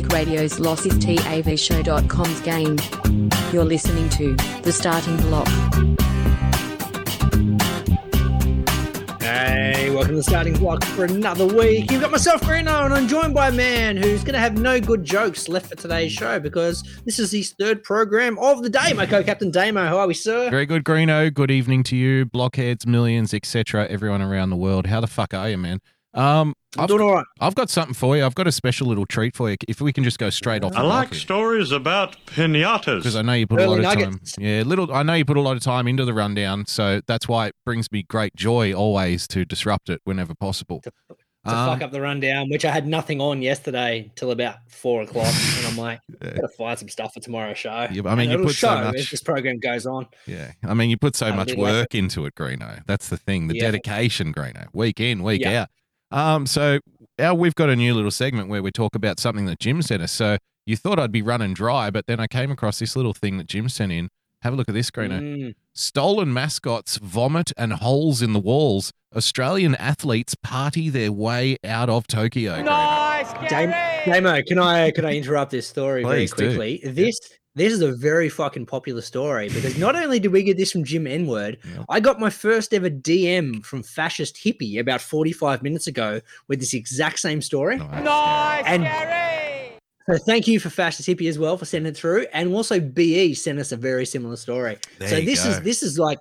Public Radio's LossisTAVShow.com's game. You're listening to The Starting Block. Hey, welcome to the starting block for another week. You've got myself, Greeno, and I'm joined by a man who's going to have no good jokes left for today's show because this is his third program of the day. My co-captain Damo, how are we, sir? Very good, Greeno. Good evening to you, blockheads, millions, etc. Everyone around the world. How the fuck are you, man? Um, I'm I've, doing all right. I've got something for you. I've got a special little treat for you. If we can just go straight off. I like stories about pinatas. because I know you put Early a lot of nuggets. time. Yeah, little. I know you put a lot of time into the rundown, so that's why it brings me great joy always to disrupt it whenever possible. To, to Um, fuck up the rundown, which I had nothing on yesterday till about four o'clock, and I'm like, Yeah. gotta find some stuff for tomorrow's show. Yeah, I mean, And you it'll put so much- this program goes on. Yeah, I mean, you put so I'll much do like work into it, Greeno. That's the thing. The Yeah. dedication, Greeno. Week in, week Yeah. out. Um, so our, we've got a new little segment where we talk about something that Jim sent us. So you thought I'd be running dry, but then I came across this little thing that Jim sent in. Have a look at this, Greeno. Mm. Stolen mascots vomit and holes in the walls. Australian athletes party their way out of Tokyo. Greeno. Dam- Damo, can I can I interrupt this story Please very quickly? This this is a very fucking popular story because not only did we get this from Jim N-word, Yep. I got my first ever DM from Fascist Hippie about 45 minutes ago with this exact same story. Nice. And so thank you for Fascist Hippie as well for sending it through. And also BE sent us a very similar story. There so you this is this is like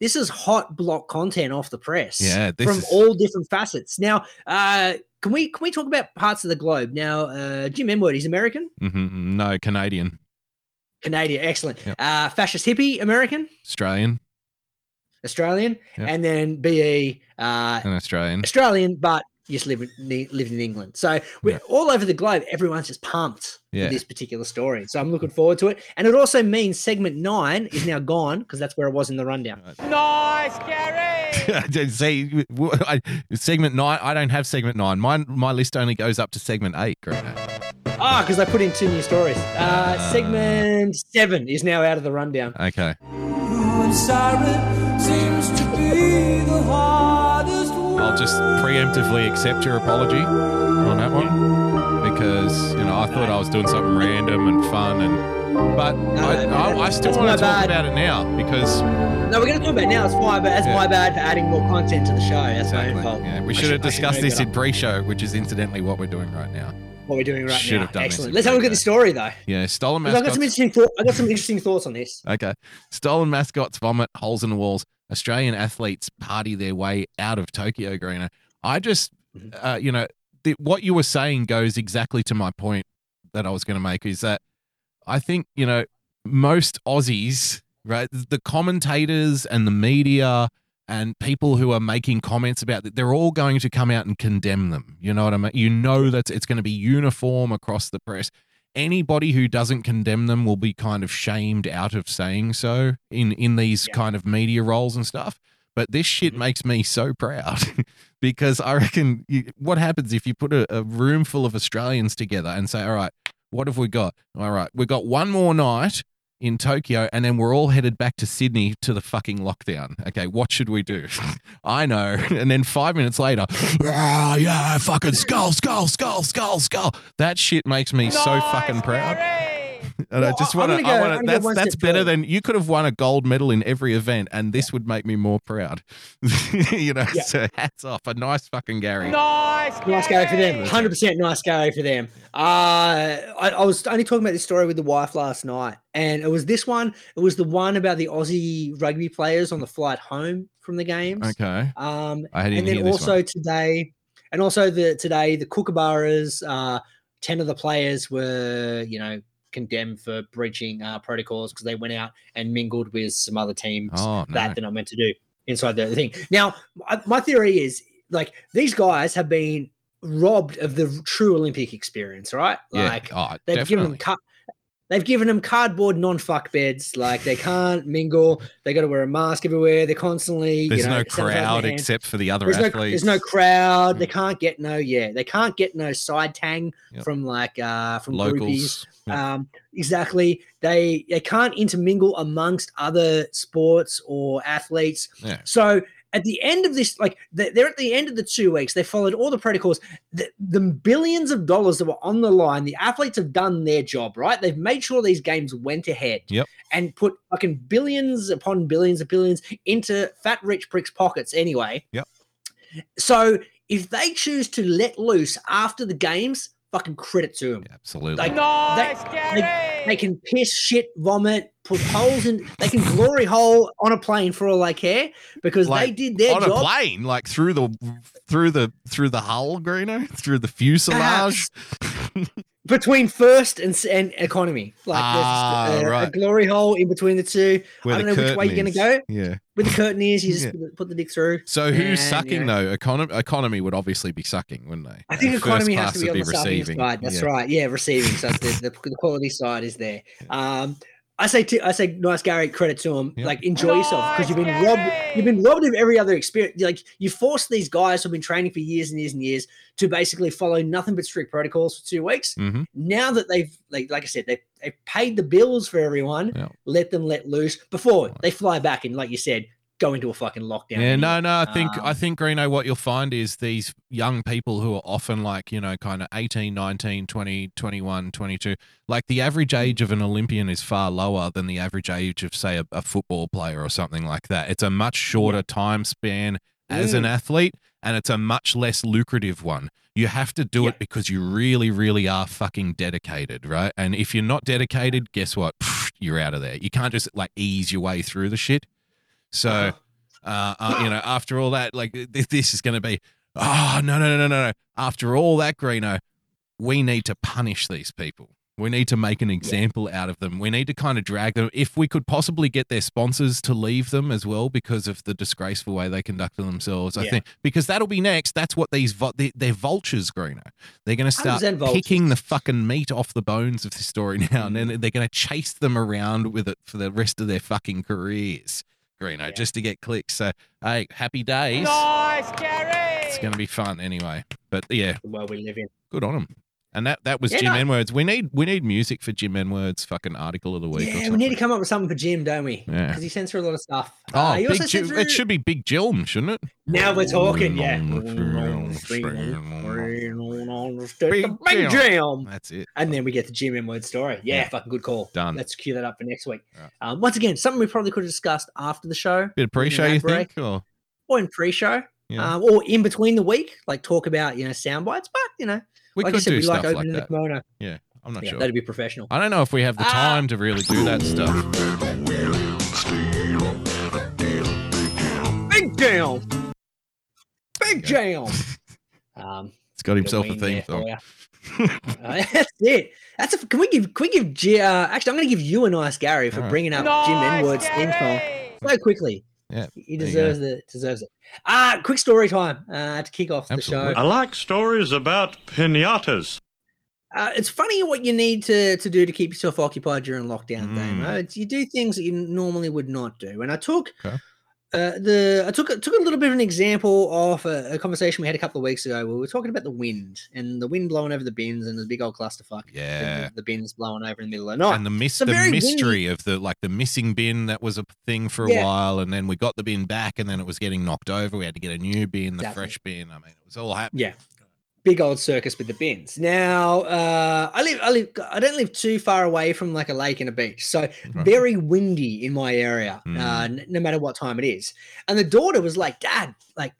this is hot block content off the press. Yeah, this from is- all different facets. Now, uh, can we can we talk about parts of the globe? Now, uh, Jim Enward, he's American, Mhm, No, Canadian, Canadian, excellent. Yep. Uh, fascist hippie, American, Australian, Australian, Yep. and then BE, uh, and Australian. Australian, but just live in, lived in England. So we're Yeah. all over the globe. Everyone's just pumped Yeah. for this particular story. So I'm looking forward to it. And it also means segment nine is now gone because that's where it was in the rundown. Nice, Gary. See, w- I, segment nine. I don't have segment nine. My my list only goes up to segment eight. Greeno. Ah, because I put in two new stories. Uh, segment seven is now out of the rundown. Okay. I'll just preemptively accept your apology on that one because you know I thought I was doing something random and fun and but I, no, I, I still want to talk bad. about it now because No, we're going to talk about it now. It's my bad. That's Yeah. my bad for adding more content to the show. That's my own fault. Yeah, we I should have discussed know this in pre-show, which is incidentally what we're doing right now. What we're doing right should now. have done Excellent. Let's have a look at the story though. Yeah, stolen 'Cause I got some interesting thought. I got some interesting thoughts on this. Okay. Stolen mascots vomit holes in the walls. Australian athletes party their way out of Tokyo, Greeno. I just, Mhm. uh, you know, the, what you were saying goes exactly to my point that I was going to make is that I think, you know, most Aussies, right, the commentators and the media and people who are making comments about it, they're all going to come out and condemn them. You know what I mean? You know that it's going to be uniform across the press anybody who doesn't condemn them will be kind of shamed out of saying so in in these Yeah. kind of media roles and stuff but this shit Mhm. makes me so proud because i reckon you, what happens if you put a, a room full of australians together and say all right what have we got all right we've got one more night in Tokyo, and then we're all headed back to Sydney to the fucking lockdown. Okay, what should we do? I know. And then five minutes later, ah, yeah, fucking skull, skull, skull, skull, skull. That shit makes me so fucking proud. And I Well, just I- I'm want to. I want to. That's that's better further. than you could have won a gold medal in every event, and this would make me more proud. you know, Yeah. so hats off. A nice fucking Gary. Nice nice Gary for them. Hundred percent nice Gary for them. Uh, I, I was only talking about this story with the wife last night, and it was this one. It was the one about the Aussie rugby players on the flight home from the games. Okay. Um, I didn't and then hear this also one. today, and also the today the Kookaburras, uh, ten of the players were you know condemned for breaching uh, protocols because they went out and mingled with some other teams Oh, no. that they're not meant to do inside the thing. Now, my- theory is like these guys have been robbed of the true Olympic experience, right? yeah. Like oh, they've given them cut. They've given them cardboard non-fuck beds. Like they can't mingle. They got to wear a mask everywhere. They're constantly. There's you know, no crowd except for the other There's no, there's no crowd. They Mm. can't get no yeah. They can't get no side tang Yep. from like uh from groupies. locals. Um, exactly. They they can't intermingle amongst other sports or athletes. Yeah. So at the end of this, like they- they're at the end of the two weeks, they followed all the protocols. The, the billions of dollars that were on the line, the athletes have done their job, right? They've made sure these games went ahead. Yep. And put fucking billions upon billions of billions into fat rich pricks' pockets anyway. Yep. So if they choose to let loose after the games, fucking credit to them. Absolutely. Like they, they, they can piss, shit, vomit, put holes in. They can glory hole on a plane for all they care because they did their job. on job. a plane, like through the through the through the hull, Greeno, through the fuselage. between first and and economy. Like Ah, there's a right. glory hole in between the two. Where I don't know which way you're gonna go. Yeah. With the curtain ears, you just Yeah. put, the dick through. So who's And, sucking you know, though? Economy economy would obviously be sucking, wouldn't they? I think And economy has to be on the receiving. side. That's Yeah. right. Yeah, receiving. So the, the, the quality side is there. Um, I say, to, I say, nice Gary, credit to him. Yep. Like, enjoy yourself because you've been robbed. You've been robbed of every other experience. Like, you forced these guys who've been training for years and years and years to basically follow nothing but strict protocols for two weeks. Mhm. Now that they've, like, like I said, they they paid the bills for everyone. Yeah. Let them let loose before they fly back and, like you said, go into a fucking lockdown. Yeah, no, no. I think I Um, think Greeno, what you'll find is these young people who are often like, you know, kind of 18, 19, 20, 21, 22. Like the average age of an Olympian is far lower than the average age of, say, a, a football player or something like that. It's a much shorter time span as an Mm. athlete, and it's a much less lucrative one. You have to do Yeah. it because you really, really are fucking dedicated, right? And if you're not dedicated, guess what? You're out of there. You can't just like ease your way through the shit. So, Uh-huh. uh, uh, you know, after all that, like th- this is going to be, oh, no, no, no, no, no. After all that, Greeno, we need to punish these people. We need to make an example out of them. We need to kind of drag them. If we could possibly get their sponsors to leave them as well because of the disgraceful way they conducted themselves, I Yeah. think, because that'll be next. That's what these, vo- they, they're vultures, Greeno. They're going to start 100% picking the fucking meat off the bones of this story now, and then they're going to chase them around with it for the rest of their fucking careers, Greeno, eh? Yeah. just to get clicks. So, hey, happy days. Nice, Gary! It's going to be fun anyway. But yeah, the world we live in. good on them. And that that was Yeah, Jim no. N-words. We need we need music for Jim N-words fucking article of the week. Yeah, we need to come up with something for Jim, don't we? Yeah. Because he sends through a lot of stuff. Oh, Uh, also big through- it should be Big Jim, shouldn't it? Now we're talking, yeah. Big Big jam. That's it. And then we get the Jim M word story. Yeah, Yeah. fucking good call. Done. Let's cue that up for next week. Right. Um, once again, something we probably could have discussed after the show Bit of pre-show, you think? Or or in pre-show, Yeah. um, or in between the week, like talk about you know sound bites. But you know, we like could you said, do we stuff like like opening the that. kimono. Yeah, I'm not Yeah, sure. that'd be professional. I don't know if we have the Ah. time to really do that stuff. Big jam. Big jam. Um, It's got himself a Wayne theme song. Uh, that's it. That's a, can we give can we give G, uh, actually I'm going to give you a nice Gary for All right. bringing up Jim N Word's theme song so quickly. Yeah, he deserves it. Deserves it. Ah, quick story time uh, to kick off the show. I like stories about pinatas. Uh, it's funny what you need to, to do to keep yourself occupied during lockdown, Mm. Damo. You do things that you normally would not do. And I took Okay. Uh, the I took a- took a little bit of an example of a, a conversation we had a couple of weeks ago where we were talking about the wind and the wind blowing over the bins and the big old clusterfuck. Yeah. the, the bins blowing over in the middle of the night. and the mis- the very windy- mystery of the like the missing bin that was a thing for a Yeah. while, and then we got the bin back, and then it was getting knocked over. We had to get a new bin, the Exactly. fresh bin. I mean, it was all happening. Yeah. Big old circus with the bins. Now, uh, I live, I live, I don't live too far away from like a lake and a beach, so very windy in my area, uh, Mm. n- no matter what time it is. And the daughter was like, "Dad, like,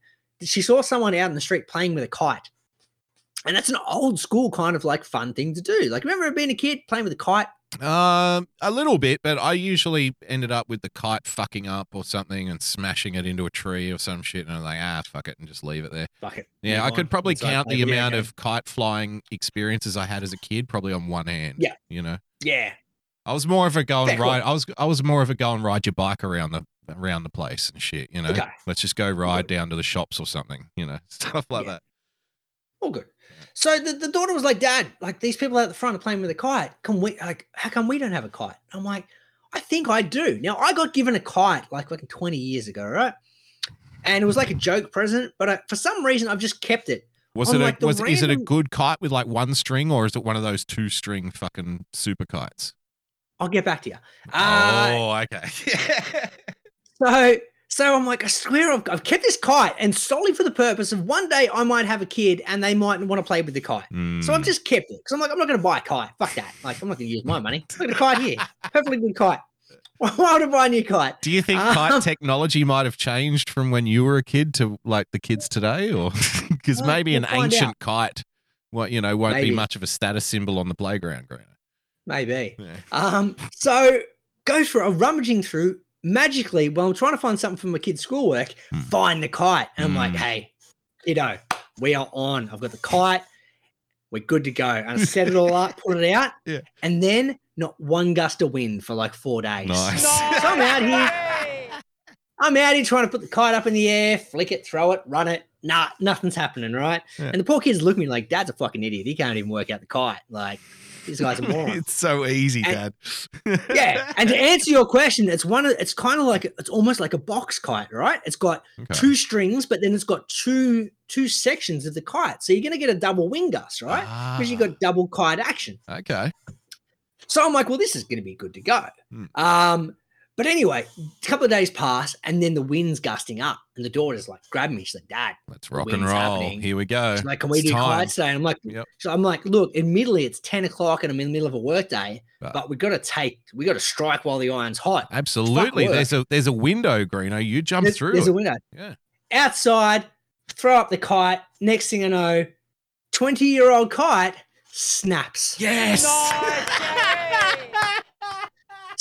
she saw someone out in the street playing with a kite." And that's an old school kind of like fun thing to do. Like, remember being a kid playing with a kite? Um, a little bit, but I usually ended up with the kite fucking up or something and smashing it into a tree or some shit, and I'm like, ah, fuck it, and just leave it there. Fuck it. Yeah, move I on. could probably It's like count the amount of kite flying experiences I had as a kid, probably on one hand. Yeah. you know, yeah. I was more of a go and Fair ride. I was I was more of a go and ride your bike around the around the place and shit. You know, Okay. let's just go ride down to the shops or something. You know, stuff like Yeah. that. All good. So the, the daughter was like, Dad, like these people out the front are playing with a kite. Can we like how come we don't have a kite? I'm like, I think I do. Now I got given a kite like like 20 years ago, right? And it was like a joke present, but I, for some reason I've just kept it. Was it a, like, the was is it a good kite with like one string or is it one of those two string fucking super kites? I'll get back to you. Uh, oh, okay. So So I'm like, I swear I've, I've kept this kite and solely for the purpose of one day I might have a kid and they might want to play with the kite. So I've Mm. just kept it because I'm like, I'm not going to buy a kite. Fuck that. Like, I'm not going to use my money. Look at a kite here. Perfectly good kite. Why would I buy a new kite? Do you think Um, kite technology might have changed from when you were a kid to like the kids today, or because maybe we'll an ancient out. kite, what you know, won't be much of a status symbol on the playground, Greeno. Maybe. Yeah. Um, so go for a rummaging through. Magically, while I'm trying to find something for my kid's schoolwork, Hmm. find the kite. And I'm like, hey, you know, we are on. I've got the kite. We're good to go. And I set it all up, put it out. Yeah. And then not one gust of wind for like four days. Nice. So I'm out here. I'm out here trying to put the kite up in the air, flick it, throw it, run it. Nah, nothing's happening, right? Yeah. And the poor kids look at me like, Dad's a fucking idiot. He can't even work out the kite. Like, these guys are morons. it's so easy, And- Dad. yeah. And to answer your question, it's one of it's kind of like it's almost like a box kite, right? It's got Okay. two strings, but then it's got two two sections of the kite. So you're gonna get a double wing gust, right? Because you Ah, got double kite action. okay. So I'm like, well, this is going to be good to go. Hmm. Um, but anyway, a couple of days pass, and then the wind's gusting up, and the daughter's like, grab me. She's like, Dad, Let's rock and roll. happening. Here we go. she's like, can we It's do time. kites today? And I'm like, Yep. so I'm like, look, admittedly, it's 10 o'clock, and I'm in the middle of a work day, Right. but we got to take, we got to strike while the iron's hot. Absolutely. There's a there's a window, Greeno. You jump There's, through there's it. a window. Yeah. Outside, throw up the kite. Next thing I know, 20 year old kite snaps. Yes.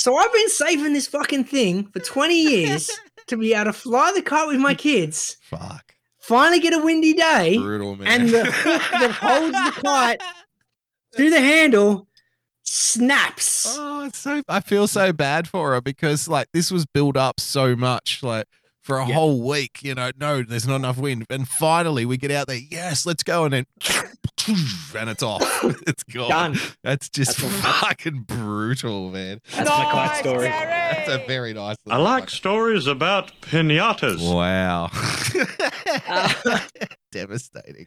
So I've been saving this fucking thing for 20 years to be able to fly the kite with my kids, Fuck. finally get a windy day, Brutal, man. and the hook that holds the kite through the handle snaps. Oh, it's so I feel so bad for her because like this was built up so much, like for a Yeah. whole week, you know, no, there's not enough wind. And finally we get out there, yes, let's go, and then and it's off. It's gone. Done. That's just That's what- fucking brutal, man. That's my kite story. That's a very nice I like fucking- stories about pinatas. Wow. Uh, Devastating.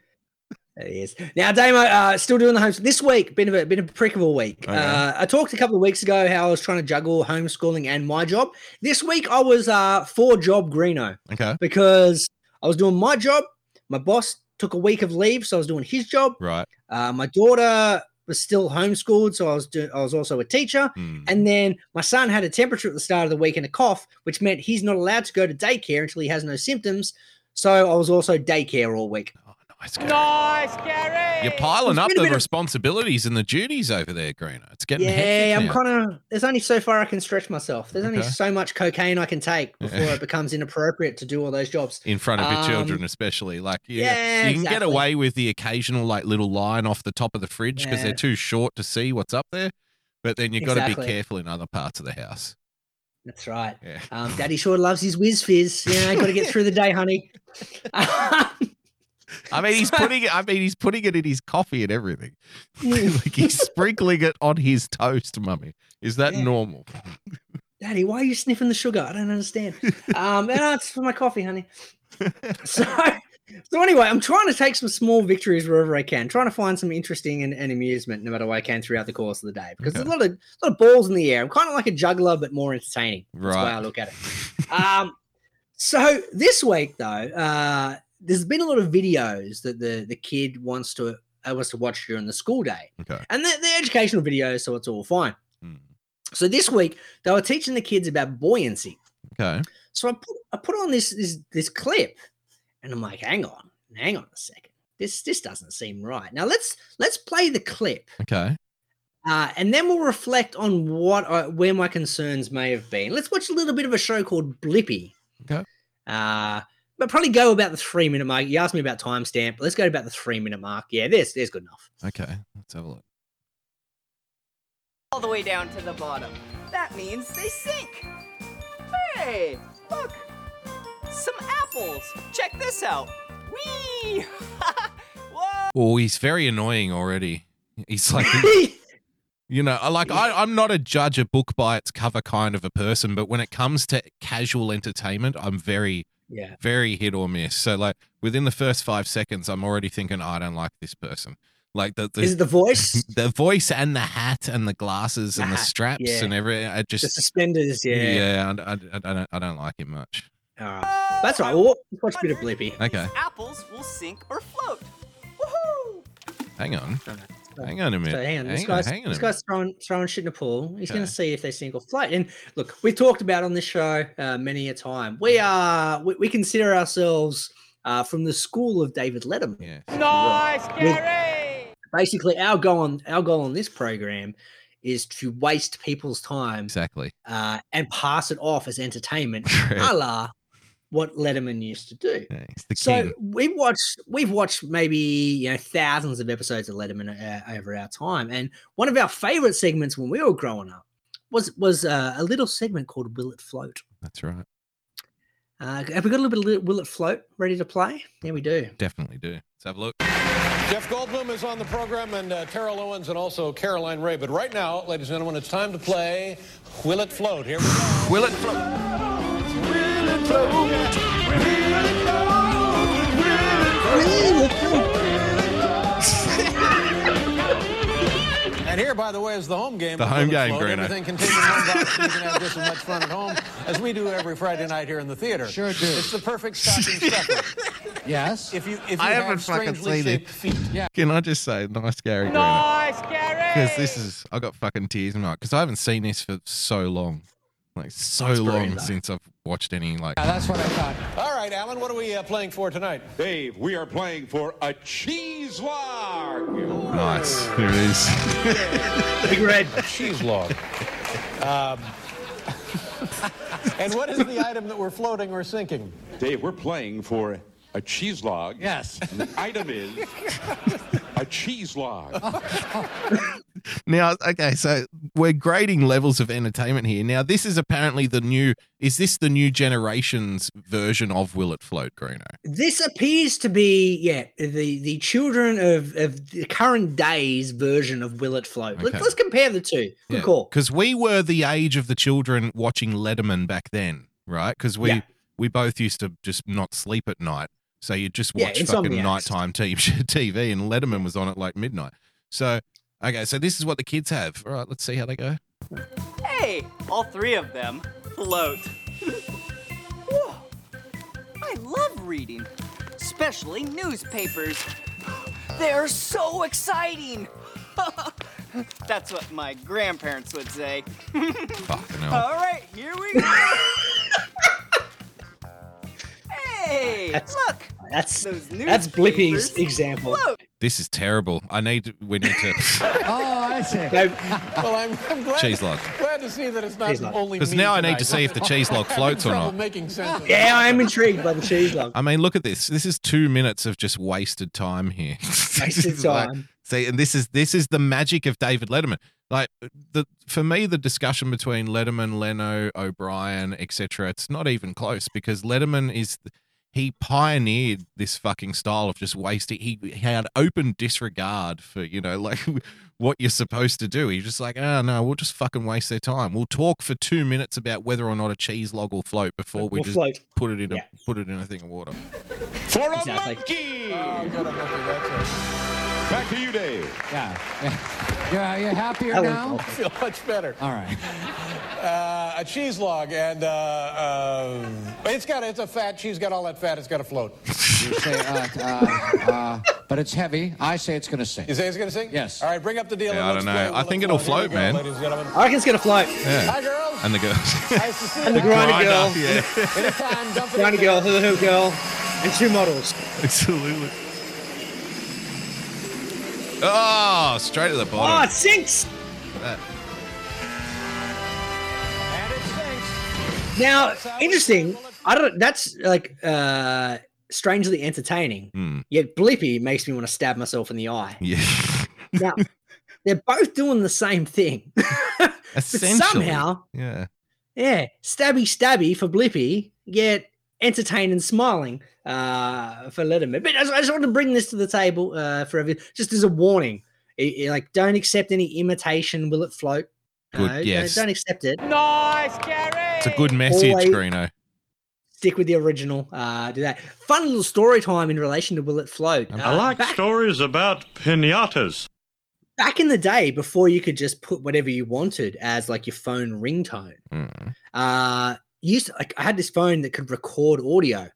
It is. Now, Damo, uh, still doing the homes this week. Been a bit of a prick of a week. Okay. Uh, I talked a couple of weeks ago how I was trying to juggle homeschooling and my job. This week I was uh, for job Greeno Okay. because I was doing my job. My boss took a week of leave, so I was doing his job. Right. Uh, my daughter was still homeschooled, so I was doing. I was also a teacher. Hmm. And then my son had a temperature at the start of the week and a cough, which meant he's not allowed to go to daycare until he has no symptoms. So I was also daycare all week. Oh, nice, Gary. You're piling up the bit of- responsibilities and the duties over there, Greeno. It's getting hectic Yeah, I'm kind of. There's only so far I can stretch myself. There's only so much cocaine I can take before it becomes inappropriate to do all those jobs. in front of your Um, children, especially. Like you, yeah, you can get away with the occasional like little line off the top of the fridge because Yeah. they're too short to see what's up there. But then you've got to be careful in other parts of the house. That's right. Yeah. Um, Daddy sure loves his whiz fizz. You know, got to get through the day, honey. I mean, he's putting it. I mean, he's putting it in his coffee and everything. Like he's sprinkling it on his toast, mummy. Is that Yeah. normal? Daddy, why are you sniffing the sugar? I don't understand. Um, no, it's for my coffee, honey. So, so anyway, I'm trying to take some small victories wherever I can, trying to find some interesting and, and amusement no matter what I can throughout the course of the day. Because there's a lot of lot of balls in the air. I'm kind of like a juggler, but more entertaining. That's the way I look at it. Um, so this week though, uh, there's been a lot of videos that the the kid wants to uh, wants to watch during the school day, Okay. and they're, they're educational videos, so it's all fine. Hmm. So this week they were teaching the kids about buoyancy. Okay. So I put I put on this this this clip, and I'm like, hang on, hang on a second. This this doesn't seem right. Now let's let's play the clip, Okay. uh, and then we'll reflect on what I, where my concerns may have been. Let's watch a little bit of a show called Blippi. Okay. Uh, but probably go about the three minute mark. You asked me about timestamp. Let's go about the three minute mark. Yeah, there's there's good enough. Okay. Let's have a look. all the way down to the bottom. That means they sink. Hey, look. Some apples. Check this out. Whee! Whoa! Oh, he's very annoying already. He's like, you know, like I, I'm not a judge a book by its cover kind of a person, but when it comes to casual entertainment, I'm very, yeah, very hit or miss. So like within the first five seconds, I'm already thinking "Oh, I don't like this person. Like the the, is it the voice? the voice and the hat and the glasses The and the straps yeah. and everything. I the just suspenders, yeah. yeah, I, I, I don't I don't like it much. All right. That's right. Well, let's watch a bit of Blippi. Okay. Apples will sink or float. Woohoo! Hang on. Hang on a minute. So hang on, this hang on, guy's, hang on this guy's throwing throwing shit in a pool. He's going to see if they sink or float. And look, we've talked about on this show uh, many a time. We are we, we consider ourselves uh, from the school of David Letterman. minute. Nice, Gary! Basically, our goal on our goal on this program is to waste people's time Exactly. uh, and pass it off as entertainment, Correct. a la what Letterman used to do. Yeah, So we've watched we've watched maybe you know thousands of episodes of Letterman uh, over our time, and one of our favorite segments when we were growing up was was uh, a little segment called "Will It Float." That's right. Uh, have we got a little bit of "Will It Float" ready to play? Yeah, we do. Definitely do. Let's have a look. Jeff Goldblum is on the program, and uh, Terrell Owens, and also Caroline Rhea. But right now, ladies and gentlemen, it's time to play Will It Float. Here we go. Will it float? And here, by the way, is the home game. The of home Will It game, Float. Bruno. Everything contained in one box, you can have just as much fun at home as we do every Friday night here in the theater. Sure do. It's the perfect stocking stuffer. Yes. If you if you I have haven't fucking strangely seen it. shaped feet. Can I just say, nice Gary? Nice Gary. Because this is, I got fucking tears in my because I haven't seen this for so long, like so That's long since I've watched any like. Yeah, that's what I thought. All right, Alan, what are we uh, playing for tonight? Dave, we are playing for a cheese log. Nice. Here it is. Big red. Cheese log. Um, and what is the item that we're floating or sinking? Dave, we're playing for a cheese log. Yes. And The item is a cheese log. Now, okay, so we're grading levels of entertainment here. Now, this is apparently the new. Is this the new generation's version of Will It Float, Greeno? This appears to be yeah the the children of of the current day's version of "Will It Float." Okay. us compare the two. Good call. Because we were the age of the children watching Letterman back then, right? Because we Yeah. we both used to just not sleep at night, so you just Yeah, watch fucking nighttime TV, TV, and Letterman was on at like midnight. So okay, so this is what the kids have. All right, let's see how they go. Hey, all three of them float. Whoa. I love reading, especially newspapers. They're so exciting. That's what my grandparents would say. Fucking hell. All right, here we go. hey, That's- look. That's Those that's Blippi's example. Float. This is terrible. I need. We need to Oh, I see. Well, I'm, I'm glad, cheese log. glad to see that it's not Cheese only Because me now I need to see if the cheese log floats or not. making sense. of yeah, I am intrigued by the cheese log. I mean, look at this. This is two minutes of just wasted time here. Wasted is like- time. see, and this is this is the magic of David Letterman. Like the for me, the discussion between Letterman, Leno, O'Brien, etc. It's not even close because Letterman is he pioneered this fucking style of just wasting. He, he had open disregard for you know like what you're supposed to do. He's just like, oh no, we'll just fucking waste their time. We'll talk for two minutes about whether or not a cheese log will float before we Will just float. put it in a Yeah. put it in a thing of water. For a Exactly. monkey. Oh, good, I'm looking at that. Back to you, Dave. Yeah. yeah. You, you happier That was now? I feel much better. All right. Uh, a cheese log, and uh, uh, it's got it's a fat cheese. Got all that fat. It's got to float. You say, uh, uh, uh, but it's heavy. I say it's going to sink. You say it's gonna sink? Yes. All right, bring up the deal. Yeah, I don't know. play I think It it'll Float. Float, man. go, Ladies and gentlemen. I reckon it's gonna float. Yeah. Hi, girls. And the girls. Nice to see And the you. grinder Grinder, girl, yeah. Anytime, dump it grinder girl, hula hoop girl, and two models. Absolutely. Oh, straight to the Oh, bottom. it sinks. And it sinks. Now, interesting. I don't. That's like uh strangely entertaining. Hmm. Yet Blippi makes me want to stab myself in the eye. Yeah. Now, they're both doing the same thing. but Essentially. somehow, Yeah. yeah, stabby stabby for Blippi, yet entertained and smiling uh, for Letterman. But I just, I just want to bring this to the table uh, for everyone, just as a warning. I- I- like, don't accept any imitation. Will it float? Good, No, yes. Don't accept it. Nice, Gary. It's a good message, Always- Greeno. Stick with the original. Uh, do that. Fun little story time in relation to Will It Float. I I Uh, like back, stories about pinatas. back in the day, before you could just put whatever you wanted as like your phone ringtone, Mm. uh, used to, like I had this phone that could record audio,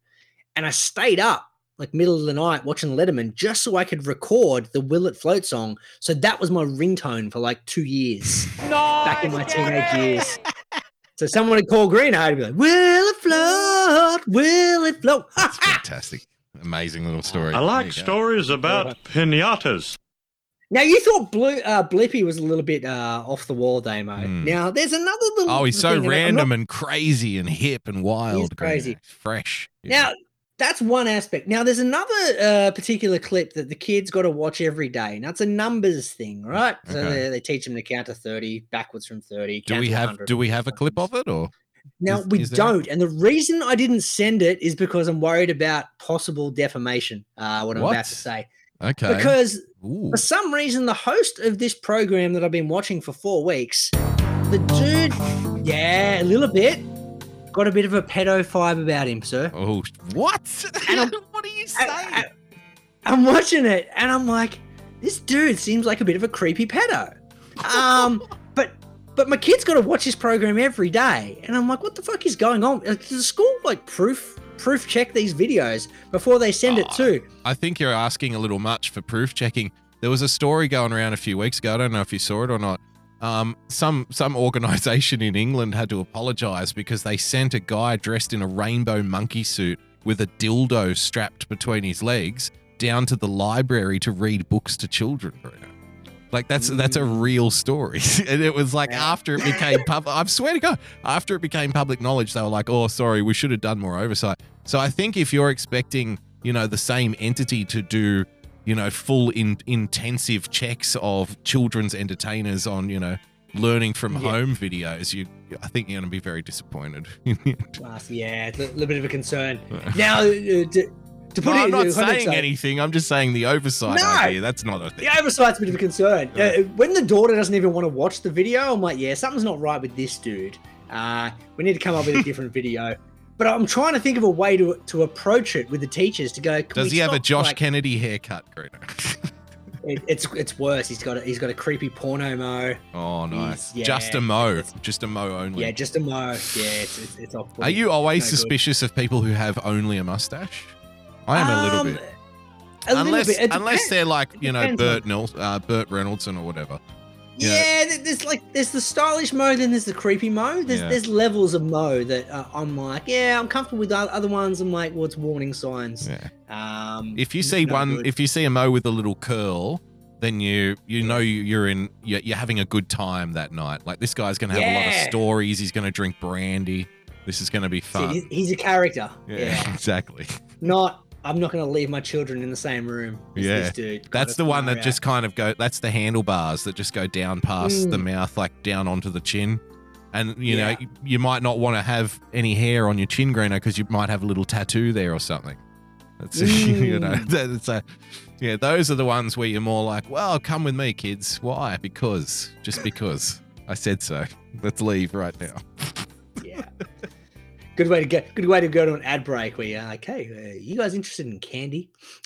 and I stayed up like middle of the night watching Letterman just so I could record the Will It Float song. So that was my ringtone for like two years back in my teenage years. So someone would call Green, I'd be like, "Will it float? Will it float?" It's fantastic. Amazing little story. I like you go. stories about pinatas. Now you thought Blue uh, Blippi was a little bit uh, off the wall, Damo. Hmm. Now there's another little. Oh, he's so thing, and not- random and crazy and hip and wild. Green. crazy. Fresh. Now, that's one aspect. Now, there's another uh, particular clip that the kids got to watch every day. Now, it's a numbers thing, right? So Okay. they, they teach them to count to 30, backwards from 30. do we have do we have a clip of it or Now, is- we is don't. And the reason I didn't send it is because I'm worried about possible defamation, uh, what I'm about to say. okay? Because Ooh. for some reason, the host of this program that I've been watching for four weeks, the dude, yeah, a little bit, got a bit of a pedo vibe about him, sir. Oh, what? And what are you saying? I, am watching it and I'm like, this dude seems like a bit of a creepy pedo. Um, but but my kid's got to watch this program every day, and I'm like, what the fuck is going on? Like, does the school like proof proof check these videos before they send it Ah. to? I think you're asking a little much for proof checking. There was a story going around a few weeks ago. I don't know if you saw it or not. Um, some some organization in England had to apologize because they sent a guy dressed in a rainbow monkey suit with a dildo strapped between his legs down to the library to read books to children. Bruno. Like that's that's a real story, and it was like after it became public. I swear to God, after it became public knowledge, they were like, "Oh, sorry, we should have done more oversight." So I think if you're expecting, you know, the same entity to do, you know, full in, intensive checks of children's entertainers on, you know, learning from Yeah. home videos, you, I think you're going to be very disappointed. Yeah, it's a little bit of a concern. Now, uh, to, to put No, it I'm not saying anything. I'm just saying the oversight No. idea. That's not a thing. The oversight's a bit of a concern. Uh, when the daughter doesn't even want to watch the video, I'm like, yeah, something's not right with this dude. Uh, we need to come up with a different video. But I'm trying to think of a way to to approach it with the teachers to go. "Can Does he have a Josh like-" Kennedy haircut, Greeno? It, it's it's worse. He's got a, he's got a creepy porno mo. oh, nice. He's- just a mo. Just a mo only. Yeah, just a mo. Yeah, it's it's, it's off. Are you always No good. suspicious of people who have only a mustache? I am a little Um, bit. A little unless bit. Unless they're like you know Burt Nels, uh, Burt Reynoldson or whatever. Yeah. Yeah, there's like there's the stylish mode, then there's the creepy mode. There's Yeah. there's levels of mo that uh, I'm like, yeah, I'm comfortable with. Other ones, I'm like, what's warning signs? Yeah. Um, If you see no one, good. if you see a mo with a little curl, then you you know you- you're in you're, you're having a good time that night. Like this guy's gonna have a lot of stories. He's gonna drink brandy. This is gonna be See, fun. he's, he's a character. yeah, Yeah. exactly. Not. I'm not going to leave my children in the same room. As Yeah. This dude. That's the one that scenario. just kind of go. That's the handlebars that just go down past the Mm. mouth, like down onto the chin. And you know, you, you might not want to have any hair on your chin, Greeno, because you might have a little tattoo there or something. That's you know, Mm. that's a yeah. Those are the ones where you're more like, well, come with me, kids. Why? Because just because I said so. Let's leave right now. Yeah. Good way to go. Good way to go to an ad break where you're like, hey, uh, you guys interested in candy?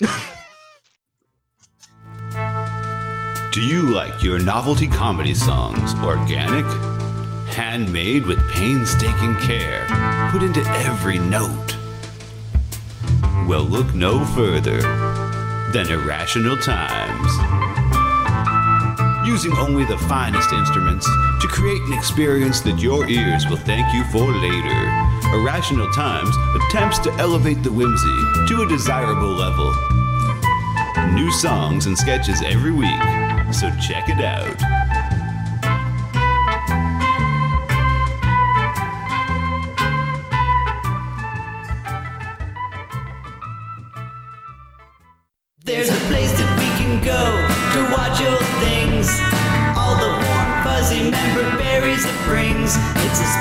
Do you like your novelty comedy songs organic? Handmade with painstaking care, put into every note? Well, look no further than Irrational Times. Using only the finest instruments to create an experience that your ears will thank you for later, Irrational Times attempts to elevate the whimsy to a desirable level. New songs and sketches every week, so check it out.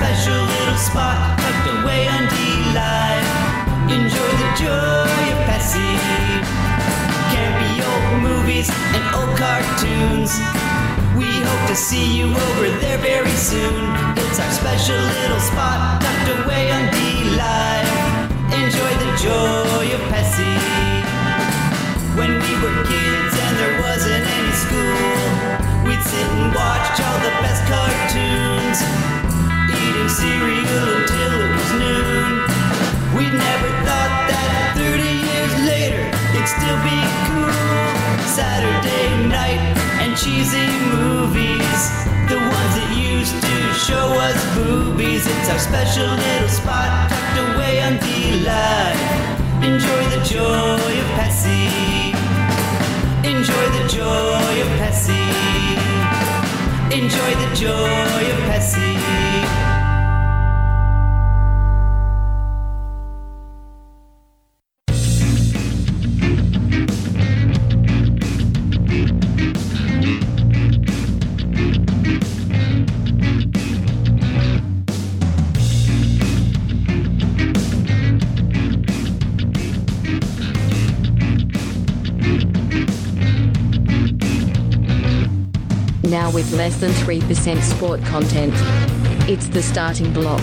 Special little spot tucked away on D Live. Enjoy the joy of Pessy. Campy old movies and old cartoons. We hope to see you over there very soon. It's our special little spot tucked away on D Live. Enjoy the joy of Pessy. When we were kids and there wasn't any school, we'd sit and watch all the best cartoons, eating cereal until it was noon. We never thought that 30 years later it'd still be cool. Saturday night and cheesy movies. The ones that used to show us boobies. It's our special little spot tucked away on the line. Enjoy the joy of Patsy. Enjoy the joy of Patsy. Enjoy the joy of Patsy. With less than 3% sport content. It's the starting block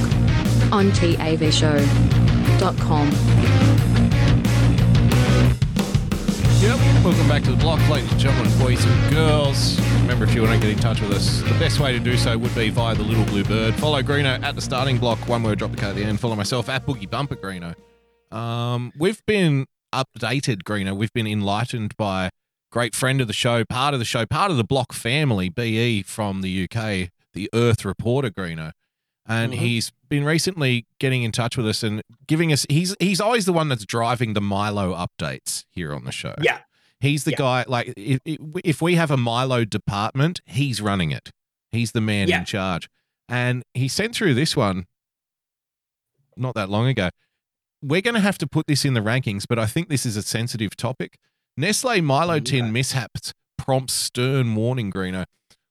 on TAVShow.com. Yep. Welcome back to the block, ladies and gentlemen, boys and girls. Remember, if you want to get in touch with us, the best way to do so would be via the Little Blue Bird. Follow Greeno at the starting block, one word, drop the card at the end. Follow myself at Boogie Bumper Greeno. Um, we've been updated, Greeno. We've been enlightened by great friend of the show, part of the show, part of the block family, BE from the UK, the Earth Reporter, Greeno. And mm-hmm. he's been recently getting in touch with us and giving us he's he's always the one that's driving the Milo updates here on the show. Yeah. He's the guy like if, if we have a Milo department, he's running it. He's the man Yeah. in charge. And he sent through this one not that long ago. We're going to have to put this in the rankings, but I think this is a sensitive topic. Nestle Milo tin mishaps prompts stern warning, Greeno.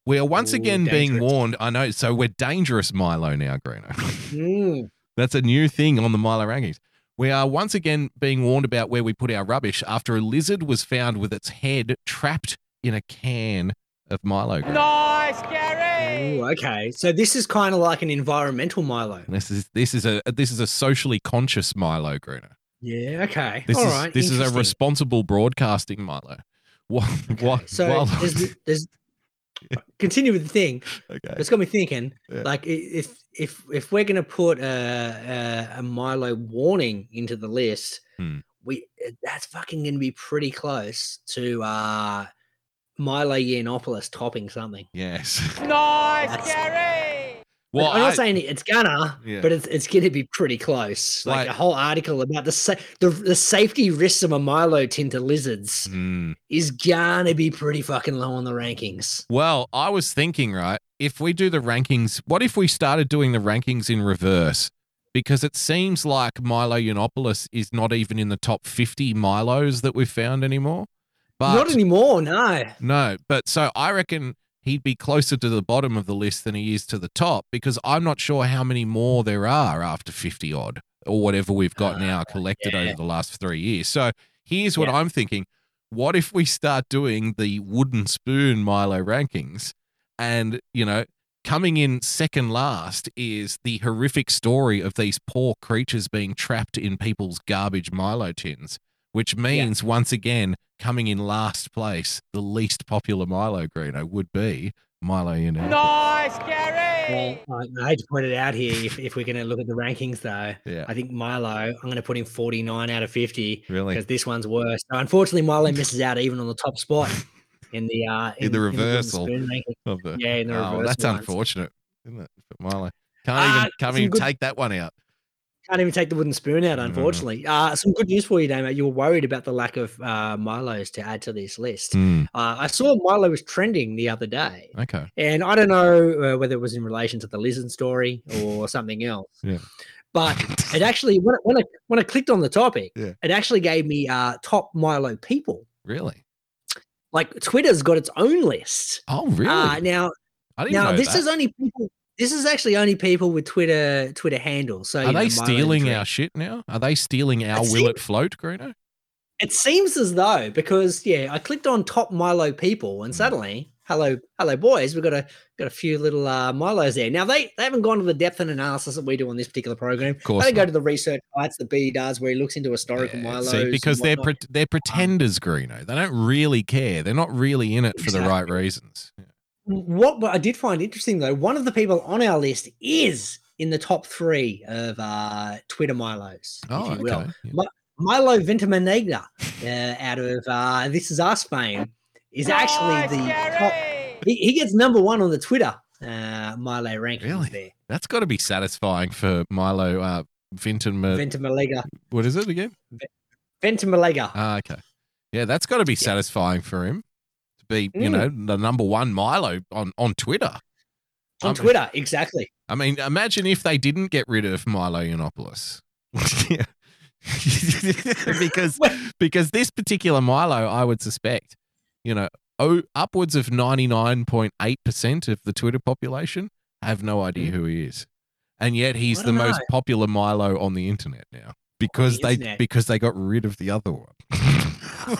We are once Ooh, again being warned. I know, so we're dangerous Milo now, Greeno. Mm. That's a new thing on the Milo rankings. We are once again being warned about where we put our rubbish after a lizard was found with its head trapped in a can of Milo. Greeno. Nice, Gary! Ooh, okay. So this is kind of like an environmental Milo. This is this is a this is a socially conscious Milo, Greeno. Yeah. Okay. This All is right. this is a responsible broadcasting Milo. What? what? So while- there's, there's continue with the thing. Okay. It's got me thinking. Yeah. Like if if if we're gonna put a a, a Milo warning into the list, Hmm. we that's fucking gonna be pretty close to uh Milo Yiannopoulos topping something. yes. Nice, That's- Gary! Well, I'm not I- saying it's gonna, Yeah. but it's it's gonna be pretty close. Like, Like- a whole article about the sa- the the safety risks of a Milo tin to lizards Hmm. is gonna be pretty fucking low on the rankings. Well, I was thinking, right? If we do the rankings, what if we started doing the rankings in reverse? Because it seems like Milo Yiannopoulos is not even in the top 50 Milos that we've found anymore. But Not anymore, no. No, but so I reckon he'd be closer to the bottom of the list than he is to the top because I'm not sure how many more there are after 50 odd or whatever we've got ah, now collected yeah. over the last three years. So here's what Yeah. I'm thinking. What if we start doing the wooden spoon Milo rankings and, you know, coming in second last is the horrific story of these poor creatures being trapped in people's garbage Milo tins, which means once again coming in last place, the least popular Milo Greeno would be Milo in Nice, Gary! Well, I, I hate to point it out here. If, if we're going to look at the rankings, though, Yeah. I think Milo, I'm going to put him 49 out of 50 Really? because this one's worse. So unfortunately, Milo misses out even on the top spot in the uh, In the reversal spoon ranking. of the Yeah, in the oh, reverse that's ones. unfortunate, isn't it? For Milo. Can't Ah, even can't even good- take that one out. Can't even take the wooden spoon out, unfortunately. Uh, some good news for you, Damo. You were worried about the lack of uh, Milos to add to this list. Hmm. Uh, I saw Milo was trending the other day. Okay. And I don't know uh, whether it was in relation to the lizard story or something else. Yeah. But it actually, when I, when I when I clicked on the topic, Yeah. it actually gave me uh, top Milo people. Really? Like Twitter's got its own list. Oh, really? Uh, now, now this that. is only people. This is actually only people with Twitter Twitter handles. So Are you know, they stealing our shit now? Are they stealing our It will it float, Greeno? It seems as though because yeah, I clicked on top Milo people Hmm. and suddenly, hello, hello boys, we've got a got a few little uh, Milos there. Now they they haven't gone to the depth and analysis that we do on this particular program. Of course they go to the research sites that B does where he looks into historical Milos. See, because they're pre- they're pretenders, Greeno. They don't really care. They're not really in it for the right reasons. what what I did find interesting though, one of the people on our list is in the top three of uh, Twitter Milos, Oh, if you will. okay. Mi- Milo Ventimiglia. uh, out of uh, This Is Us fame is actually the top. He, he gets number one on the Twitter uh, Milo rankings Really? there. That's got to be satisfying for Milo uh, Vinton. Ventamalega. what is it again? Ventimiglia. Ah, okay. Yeah, that's got to be satisfying for him be, you Mm. know, the number one Milo on on Twitter. on I mean- Twitter, exactly. I mean, imagine if they didn't get rid of Milo Yiannopoulos. Yeah. because because this particular Milo, I would suspect, you know, oh, upwards of ninety nine point eight percent of the Twitter population have no idea who he is, and yet he's the don't most popular Milo on the internet now because they internet. because they got rid of the other one.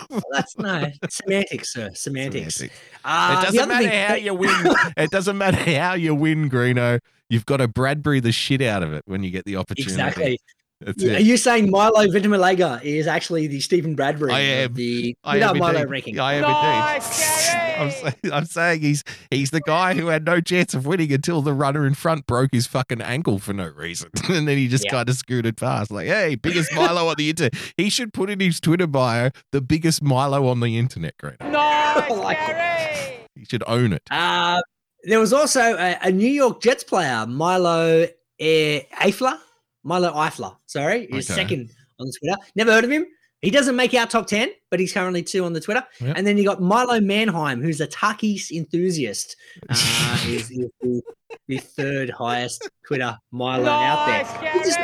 Well, that's no semantics, sir. Semantics. Semantics. Uh, it doesn't matter thing- how you win. it doesn't matter how you win, Greeno. You've got to Bradbury the shit out of it when you get the opportunity. Exactly. That's Are it. you saying Milo Ventamalega is actually the Steven Bradbury I of am. the I Twitter am Milo indeed. ranking? I am indeed. I'm, say- I'm saying he's he's the guy who had no chance of winning until the runner in front broke his fucking ankle for no reason, and then he just Yeah. kind of scooted past. Like, hey, biggest Milo on the internet. He should put in his Twitter bio the biggest Milo on the internet. Great. I like it. He should own it. Uh, there was also a, a New York Jets player, Milo Eifler. Milo Eifler, sorry, is Okay. second on the Twitter. Never heard of him. He doesn't make our top 10, but he's currently two on the Twitter. Yep. And then you got Milo Manheim, who's a Takis enthusiast. Uh, is, is the, the third highest Twitter Milo out there. Which is,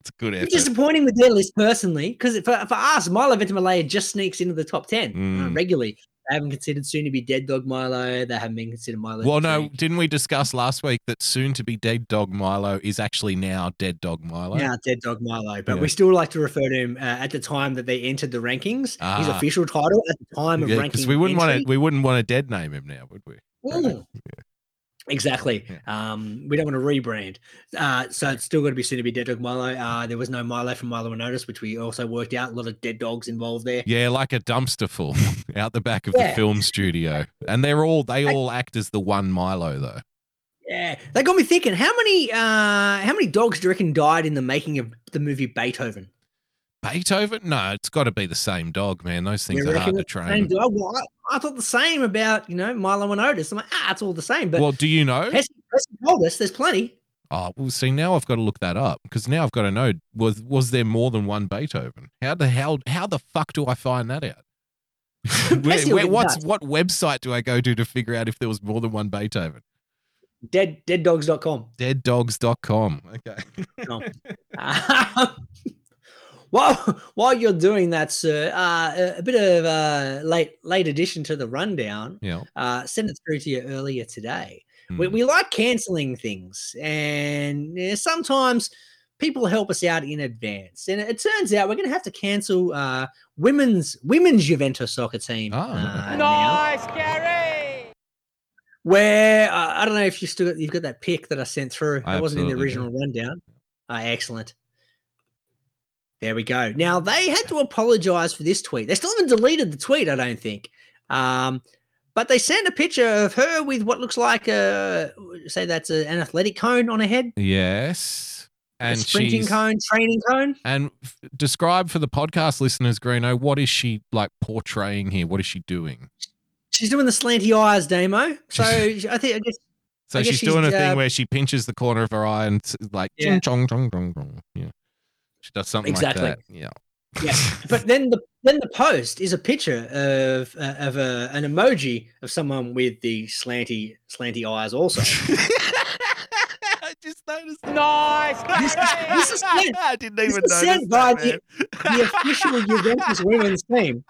It's a good effort. disappointing with their list personally, because for, for us, Milo Ventimiglia just sneaks into the top 10 uh, Mm. regularly. They haven't considered soon to be Dead Dog Milo. They haven't been considered Milo. Well, no, didn't we discuss last week that soon to be dead dog Milo is actually now dead dog Milo? Now Dead Dog Milo, but Yeah. we still like to refer to him uh, at the time that they entered the rankings. His Ah. official title at the time of Yeah, ranking. because we wouldn't want to we wouldn't want to dead name him now, would we? Mm. Exactly. Um, we don't want to rebrand. Uh, so it's still going to be soon to be Dead Dog Milo. Uh, there was no Milo from Milo and Otis, which we also worked out. A lot of dead dogs involved there. Yeah, like a dumpster full out the back of Yeah. the film studio, and they're all they all act as the one Milo though. Yeah, that got me thinking. How many, uh, how many dogs do you reckon died in the making of the movie Beethoven? Beethoven? No, it's got to be the same dog, man. Those things You are hard to the same train. dog? Well, I, I thought the same about you know Milo and Otis. I'm like, ah, it's all the same. But Well, do you know? Told us there's plenty. Oh, well, see, now I've got to look that up because now I've got to know was was there more than one Beethoven? How the hell how the fuck do I find that out? where, where, what's nuts. what website do I go to to figure out if there was more than one Beethoven? Dead deaddogs.com. Deaddogs.com. Okay. Um, while while you're doing that, sir, uh, a, a bit of a late late addition to the rundown. Yeah. Uh, sent it through to you earlier today. We, Hmm. we like canceling things, and eh, sometimes people help us out in advance. And it turns out we're going to have to cancel uh, women's women's Juventus soccer team. uh, now. Gary! Where uh, I don't know if you still got, you've got that pic that I sent through. I That wasn't in the absolutely do. original rundown. Uh, excellent. There we go. Now they had to apologize for this tweet. They still haven't deleted the tweet, I don't think. Um, but they sent a picture of her with what looks like a say that's a, an athletic cone on her head, Yes. a And sprinting cone, training cone. and f- describe for the podcast listeners, Greeno, what is she like portraying here? What is she doing? She's doing the slanty eyes, Demo. So I think I guess So guess she's, doing a she's, thing uh, where she pinches the corner of her eye and like Yeah. chong chong chong chong. Yeah. She does something Exactly. like that. Yeah. Yeah, but then the then the post is a picture of uh, of a, an emoji of someone with the slanty slanty eyes. Also, I just noticed. Nice! this, this is sent, I didn't this even is notice sent by that, the, man. the official Juventus women's team.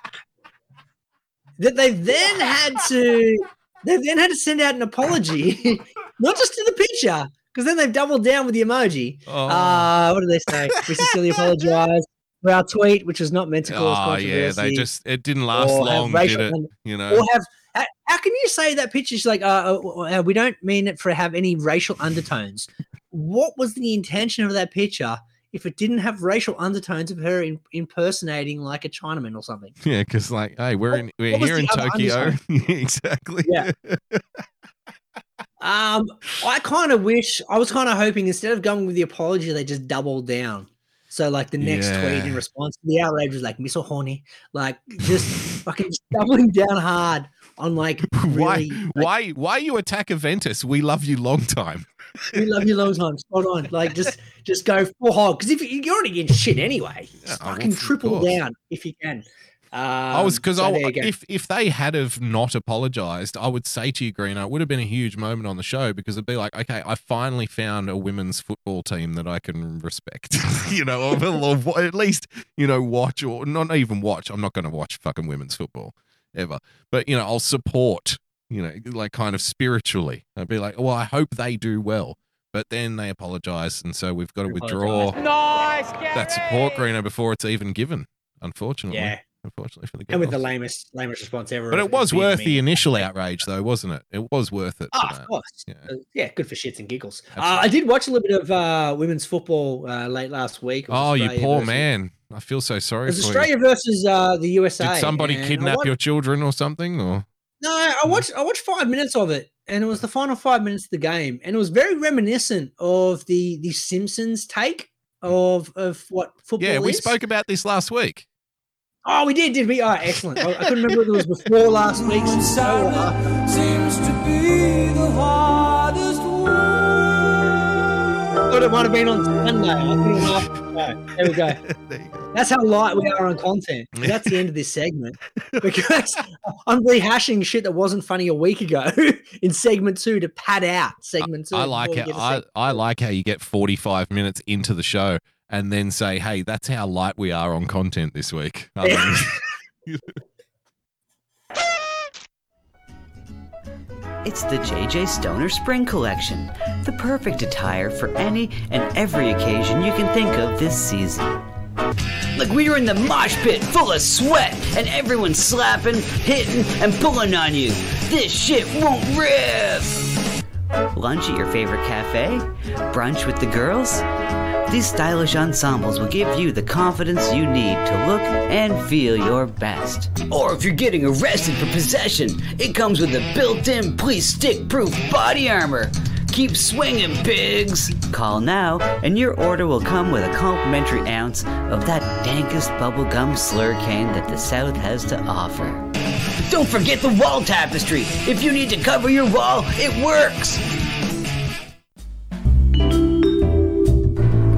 That they then had to they then had to send out an apology, not just to the picture, because then they've doubled down with the emoji. Oh. Uh, what do they say? We sincerely apologize for our tweet, which was not meant to cause Oh yeah, they just it didn't last long, did it? You know. or have how, how can you say that picture's like uh, uh, uh, we don't mean it for have any racial undertones what was the intention of that picture if it didn't have racial undertones of her in, impersonating like a chinaman or something Yeah, because like, hey, we're in we're here in Tokyo. exactly. Yeah. Um i kind of wish i was kind of hoping instead of going with the apology they just doubled down So like the next tweet in response to the outrage was like "Miso horny," like just fucking doubling down hard on like why really. why why you attack Aventus? We love you long time. We love you long time. Spot on. Like just just go full hog because if you- you're already in shit anyway, just Yeah, fucking of triple down if you can. Um, I was because so I there you go. if if they had have not apologized, I would say to you, Greeno, it would have been a huge moment on the show because it'd be like, okay, I finally found a women's football team that I can respect, you know, or, or at least you know watch or not even watch. I'm not going to watch fucking women's football ever, but you know, I'll support, you know, like kind of spiritually. I'd be like, well, I hope they do well. But then they apologize, and so we've got to withdraw Nice, that support, Greeno, before it's even given. Unfortunately, Yeah. Unfortunately for the girls. and with the lamest lamest response ever. But it was worth the initial outrage, though, wasn't it? It was worth it. Oh, of course. Yeah. Uh, yeah, good for shits and giggles. Uh, I did watch a little bit of uh, women's football uh, late last week. Oh, you poor versus- man. I feel so It sorry was for Australia versus uh, the. USA. Did somebody kidnap wa- your children or something? Or No, I watched. I watched five minutes of it, and it was the final five minutes of the game, and it was very reminiscent of the the Simpsons take of of what football. yeah, we is. spoke about this last week. Oh, we did, did we? Oh, excellent. I, I couldn't remember whether it was before last week's. show or after. Seems to be the hardest I thought it might have been on Sunday. I put it after the show. There we go. there you go. That's how light we are on content. That's the end of this segment because I'm rehashing shit that wasn't funny a week ago in segment two to pad out segment two. I like before how we get to I, I like how you get 45 minutes into the show and then say, "Hey, that's how light we are on content this week." I mean, It's the JJ Stoner Spring Collection, the perfect attire for any and every occasion you can think of this season. Like we were in the mosh pit full of sweat and everyone's slapping, hitting, and pulling on you. This shit won't rip! Lunch at your favorite cafe? Brunch with the girls? These stylish ensembles will give you the confidence you need to look and feel your best. Or if you're getting arrested for possession, it comes with a built in police stick proof body armor. Keep swinging, pigs! Call now, and your order will come with a complimentary ounce of that dankest bubblegum slur cane that the South has to offer. Don't forget the wall tapestry! If you need to cover your wall, it works!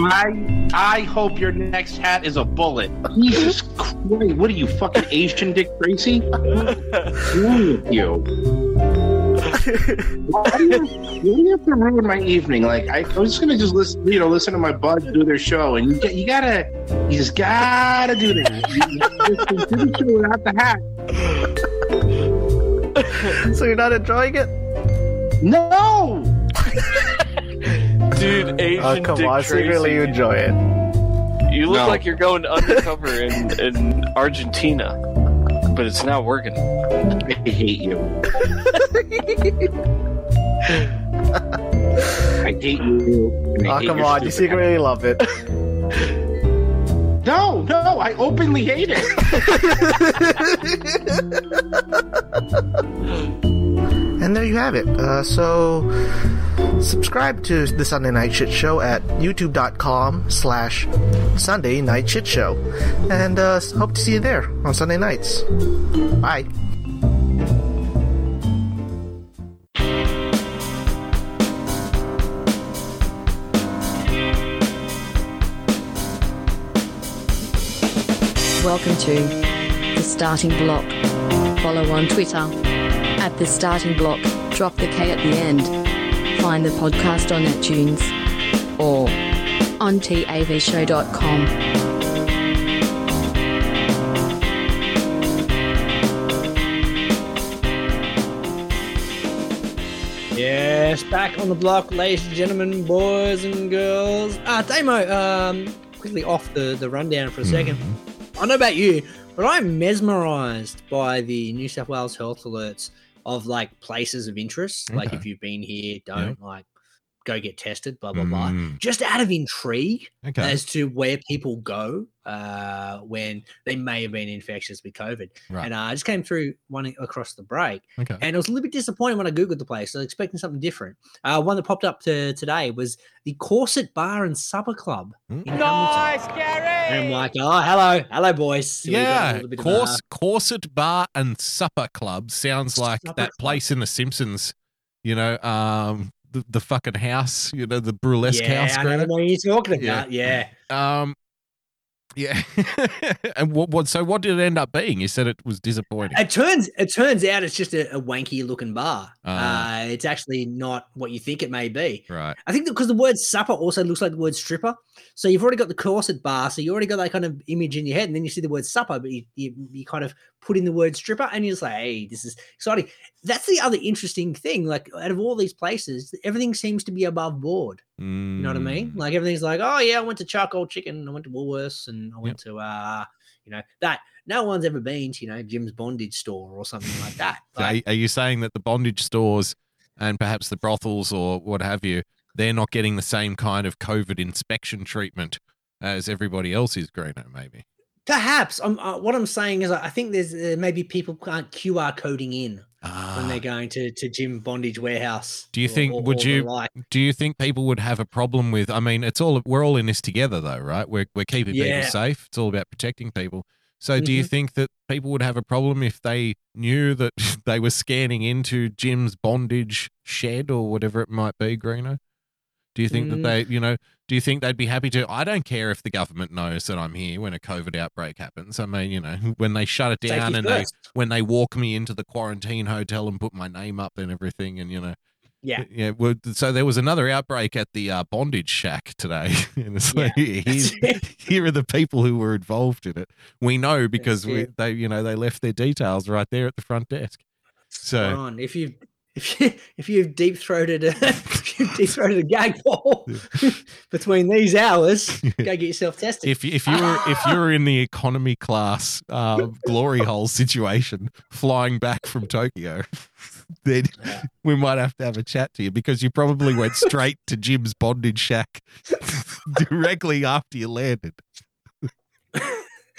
I I hope your next hat is a bullet. Jesus Christ! What are you fucking Asian Dick Tracy? With you? Why do you, why do you have to ruin my evening? Like I, I was just gonna just listen, you know, listen to my buds do their show, and you, get- you gotta, you just gotta do that. You, just do the show without the hat. so you're not enjoying it? No. Dude, uh, Asian Oh, come Dick on, Tracy. secretly you enjoy it. You look No. like you're going undercover in, in Argentina, but it's not working. I hate you. I hate you. I Oh, hate come on, you stupid hat. secretly love it. No, no, I openly hate it. And there you have it. Uh, so, subscribe to the Sunday Night Shit Show at youtube.com slash Sunday Night Shit Show. And uh, hope to see you there on Sunday nights. Bye. Welcome to The Starting Block. Follow on Twitter at The Starting Block. Drop the K at the end. Find the podcast on iTunes or on tavshow.com. Yes, back on the block, ladies and gentlemen, boys and girls. Ah, Damo, um, quickly off the, the rundown for a 2nd I know about you, But I'm mesmerized by the New South Wales health alerts of like places of interest. Like if you've been here, don't like go get tested, blah blah blah. Mm. Just out of intrigue Okay. as to where people go uh, when they may have been infectious with COVID. Right. And uh, I just came through one across the break, Okay. and I was a little bit disappointed when I googled the place. I was expecting something different. Uh, one that popped up to, today was the Corset Bar and Supper Club. Hmm? in Hamilton. And I'm like, oh, hello, hello, boys. So we got a Yeah, little of, uh, Corset Bar and Supper Club sounds like Supper that Club. place in The Simpsons. You know, um, the, the fucking house. You know, the burlesque yeah, house. I know the you're talking Yeah. about. Yeah. Um, yeah. and what, what? So, what did it end up being? You said it was disappointing. It turns it turns out it's just a, a wanky looking bar. Ah. Uh, it's actually not what you think it may be. Right. I think because the word supper also looks like the word stripper. So you've already got the corset bar, so you already got that kind of image in your head, and then you see the word supper, but you, you, you kind of put in the word stripper, and you're just like, hey, this is exciting. That's the other interesting thing. Like out of all these places, everything seems to be above board. You know what I mean? Mm. Like everything's like, oh yeah, I went to Charcoal Chicken, I went to Woolworths, and I went to uh, you know, that. No one's ever been to, you know, Jim's bondage store or something like that. So are, you saying that the bondage stores and perhaps the brothels or what have you, they're not getting the same kind of COVID inspection treatment as everybody else is, Greeno, maybe? Perhaps. I'm, uh, what I'm saying is, I think there's uh, maybe people aren't QR coding in when they're going to to Jim Bondage Warehouse. Ah. Do you or- think or- would or you like. do you think people would have a problem with I mean it's all we're all in this together though, right? We're we're keeping Yeah. people safe. It's all about protecting people. So do you Mhm. think that people would have a problem if they knew that they were scanning into Jim's bondage shed or whatever it might be, Greeno? Do you think that Mm. they, you know, do you think they'd be happy to? I don't care if the government knows that I'm here when a COVID outbreak happens. I mean, you know, when they shut it down and first. they when they walk me into the quarantine hotel and put my name up and everything, and you know, Yeah. yeah. Well, so there was another outbreak at the uh, bondage shack today. and it's like, Yeah, here are the people who were involved in it. We know because we, they, you know, they left their details right there at the front desk. So. If you if you if you've deep throated a deep throated a gag ball between these hours, go get yourself tested. if if you were if you were in the economy class uh, glory hole situation, flying back from Tokyo. Then we might have to have a chat to you because you probably went straight to Jim's bondage shack directly after you landed.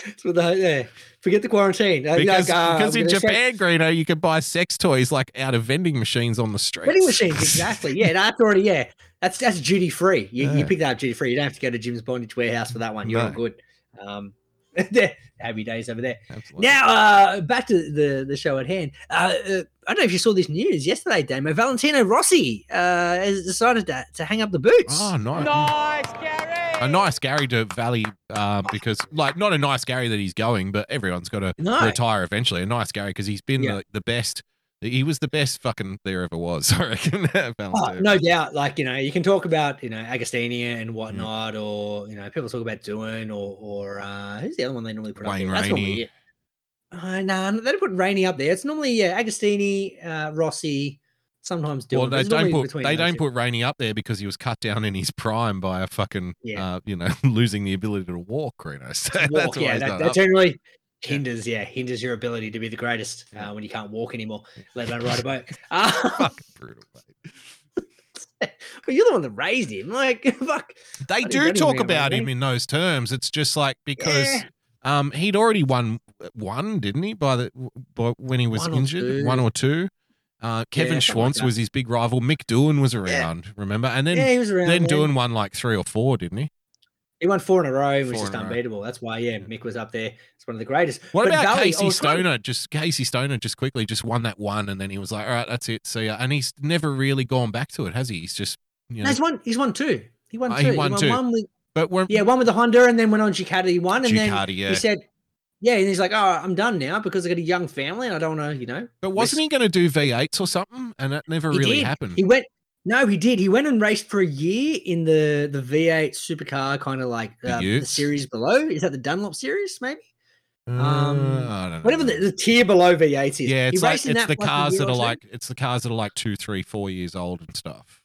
That's what the, yeah. Forget the quarantine. Uh, because, like, uh, because in I'm Japan, Greeno, you can buy sex toys like out of vending machines on the street. Vending machines, exactly. Yeah, that's already yeah. That's that's duty free. You, Yeah. you pick that up duty free. You don't have to go to Jim's Bondage Warehouse for that one. You're all No. good. Um, happy days over there. Absolutely. Now, uh, back to the the show at hand. Uh, uh, I don't know if you saw this news yesterday, Damo. Valentino Rossi uh, has decided to, to hang up the boots. Oh, nice. Nice, Gary. A nice Gary to Valley, uh, because like not a nice Gary that he's going, but everyone's got to No. retire eventually. A nice Gary because he's been Yeah. the, the best. He was the best fucking there ever was. I reckon. Oh, no doubt. Like you know, you can talk about you know Agostini Mm. and whatnot, or you know, people talk about Doohan, or or uh, who's the other one they normally put Wayne up normally Rainey. Uh, no, they put Rainey up there. It's normally yeah, Agostini, uh, Rossi, sometimes Doohan. Well, they don't put they don't two. put Rainey up there because he was cut down in his prime by a fucking Yeah. uh, you know losing the ability to walk. Reno. So Walk, that's yeah, that, that generally hinders, yeah, hinders your ability to be the greatest uh, when you can't walk anymore, let alone ride a boat. Uh, Fucking brutal. but you're the one that raised him. Like, fuck. They do do talk about him in those terms. It's just like because Yeah. um he'd already won one, didn't he? By the by when he was One injured, one or two. Uh, Kevin Yeah, something like Schwantz was his big rival. Mick Doohan was around, remember? And then Yeah, he was around then then. Doohan won like three or four, didn't he? He won four in a row, which is unbeatable. That's why, yeah, Mick was up there. It's one of the greatest. What But about I Casey trying- Stoner? Just Casey Stoner, just quickly, just won that one, and then he was like, "All right, that's it." See ya. And he's never really gone back to it, has he? He's just, you No, he's won. He's won two. He won Oh, two. he won two. one with but yeah, one with the Honda, and then went on Ducati. He won, and Ducati, then yeah. he said, "Yeah," and he's like, "Oh, I'm done now because I got a young family, and I don't want to, you know." But wasn't he going to do V8s or something? And that never He really did. happened. He went. No, he did. He went and raced for a year in the the V8 supercar, kind of like The uh, the series below. Is that the Dunlop series, maybe? Um, Uh, I don't know. Whatever the, the tier below V8 is. Yeah, it's like it's the cars that are like it's the cars that are like two, three, four years old and stuff.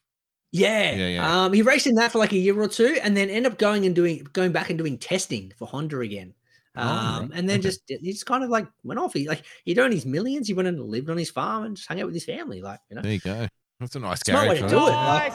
Yeah. Yeah, yeah. Um, he raced in that for like a year or two, and then ended up going and doing going back and doing testing for Honda again. Um, and then just he just kind of like went off. He like he'd earned his millions. He went and lived on his farm and just hung out with his family. Like you know, There you go. That's a nice smart way Gary. to do it. photo. Like,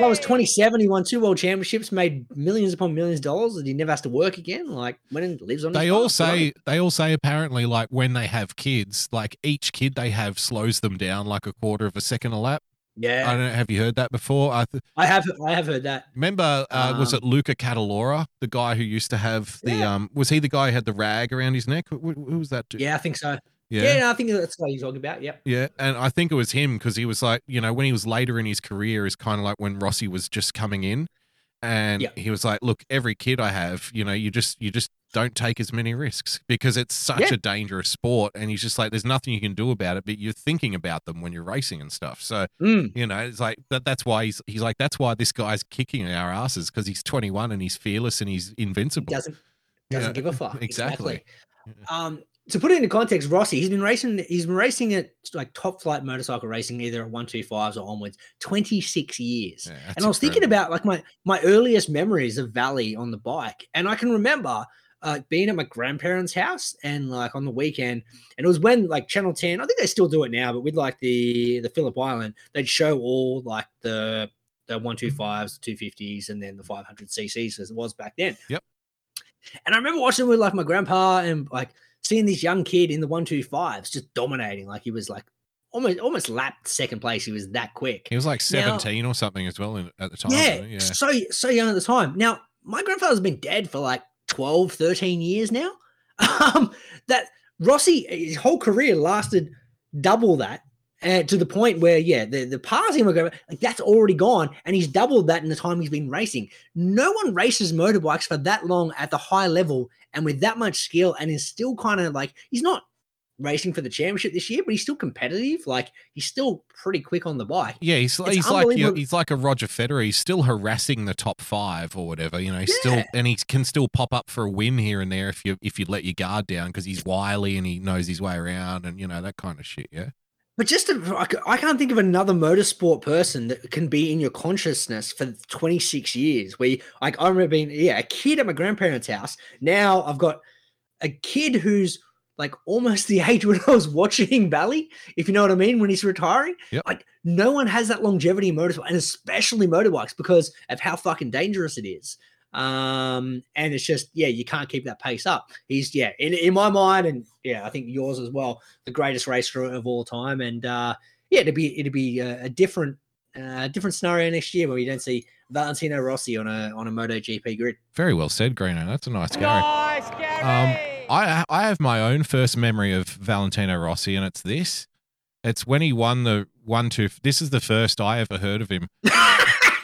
I was 27. He won two world championships, made millions upon millions of dollars, and he never has to work again. Like went and lives on. They all farm. say they all say apparently like when they have kids, like each kid they have slows them down like a quarter of a second a lap. Yeah. I don't know. Have you heard that before? I th- I have I have heard that. remember. Uh, was Um, it Luca Cadalora, the guy who used to have the um? Was he the guy who had the rag around his neck? Who, who was that? Dude? Yeah, I think so. Yeah. Yeah, no, I think that's what you're talking about. Yep. Yeah, and I think it was him because he was like, you know, when he was later in his career, is kind of like when Rossi was just coming in, and Yeah. he was like, look, every kid I have, you know, you just you just don't take as many risks because it's such Yeah. a dangerous sport, and he's just like, there's nothing you can do about it, but you're thinking about them when you're racing and stuff. So Mm. you know, it's like that. That's why he's he's like that's why this guy's kicking our asses because he's 21 and he's fearless and he's invincible. Doesn't doesn't Yeah, give a fuck. exactly. Um, to put it into context, Rossi, he's been racing. He's been racing at like top flight motorcycle racing, either at one two fives or onwards, twenty six years. that's and I was thinking about like my my earliest memories of Valley on the bike, and I can remember uh, being at my grandparents' house and like on the weekend, and it was when like Channel Ten. I think they still do it now, but with like the the Phillip Island, they'd show all like the the one two fives, two fifties, and then the five hundred cc's as it was back then. Yep. And I remember watching with like my grandpa and like seeing this young kid in the one two fives just dominating. Like he was like almost almost lapped second place. He was that quick. He was like Now- 17 or something as well in, at the time. yeah, yeah. so so young at the time. Now, my grandfather's been dead for like 12, 13 years now. Um, that Rossi, his whole career lasted double that. uh, to the point where, yeah, the, the passing my grandfather, like that's already gone, and he's doubled that in the time he's been racing. No one races motorbikes for that long at the high level and with that much skill, and is still kind of like he's not racing for the championship this year, but he's still competitive. Like he's still pretty quick on the bike. Yeah, he's, he's like he's like a Roger Federer. He's still harassing the top five or whatever. You know, he's still and he can still pop up for a win here and there if you if you let your guard down because he's wily and he knows his way around and you know that kind of shit. Yeah, But just to, I can't think of another motorsport person that can be in your consciousness for 26 years. Where, you, like, I remember being, yeah, a kid at my grandparents' house. Now I've got a kid who's like almost the age when I was watching Bally, if you know what I mean, when he's retiring. Yep. Like, no one has that longevity in motorsport, and especially motorbikes because of how fucking dangerous it is. Um, and it's just, yeah, you can't keep that pace up. He's, yeah, in, in my mind, and yeah, I think yours as well, the greatest racer of all time. And uh, yeah, it'd be it'd be a, a different uh, different scenario next year where you don't see Valentino Rossi on a on a MotoGP grid. very well said, Greeno. That's a nice Gary. Um, I I have my own first memory of Valentino Rossi, and it's this. It's when he won the one two. This is the first I ever heard of him.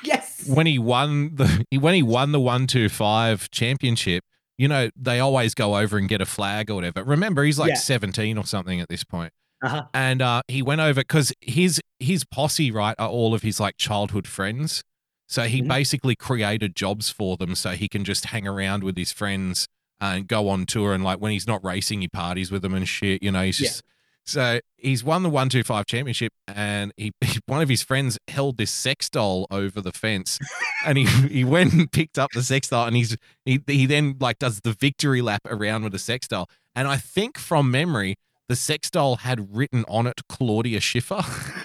yes. When he won the he- when he won the one two five championship, you know they always go over and get a flag or whatever. Remember, he's like Yeah. seventeen or something at this point. Uh-huh. And uh, he went over because his his posse, right, are all of his like childhood friends. So he Mhm. basically created jobs for them so he can just hang around with his friends and go on tour. And like when he's not racing, he parties with them and shit. You know, he's Yeah. just so he's won the one two five championship, and he one of his friends held this sex doll over the fence, and he he went and picked up the sex doll, and he's he he then like does the victory lap around with the sex doll, and I think from memory. The sex doll had written on it Claudia Schiffer.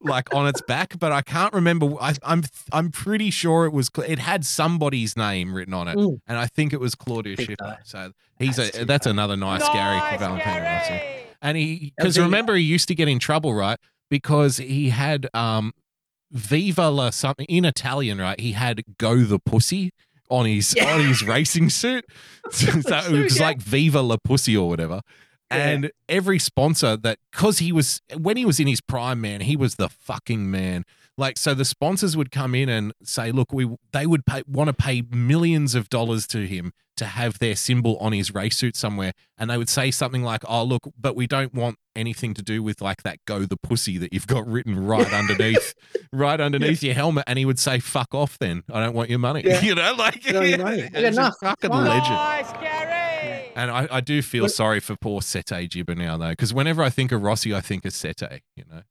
like on its back, but I can't remember. I, I'm I'm pretty sure it was. It had somebody's name written on it, Mm. and I think it was Claudia Schiffer. so. So he's That's a too that's another nice Gary for Valentino Rossi. And he because Okay. remember he used to get in trouble right because he had um Viva la something in Italian right. He had go the pussy on his Yeah. on his racing suit. so it was like Viva la pussy or whatever. And every sponsor that, because he was, when he was in his prime, man, he was the fucking man. Like, so the sponsors would come in and say, look, we, they would pay, want to pay millions of dollars to him to have their symbol on his race suit somewhere. And they would say something like, oh, look, but we don't want anything to do with like that go the pussy that you've got written right underneath, right underneath your helmet. And he would say, fuck off then. I don't want your money. Yeah. you know, like, You know, you know, you he's got a enough. fucking Fine. legend. And I, I do feel But- sorry for poor Sete Gibernau, though, because whenever I think of Rossi, I think of Sete, you know?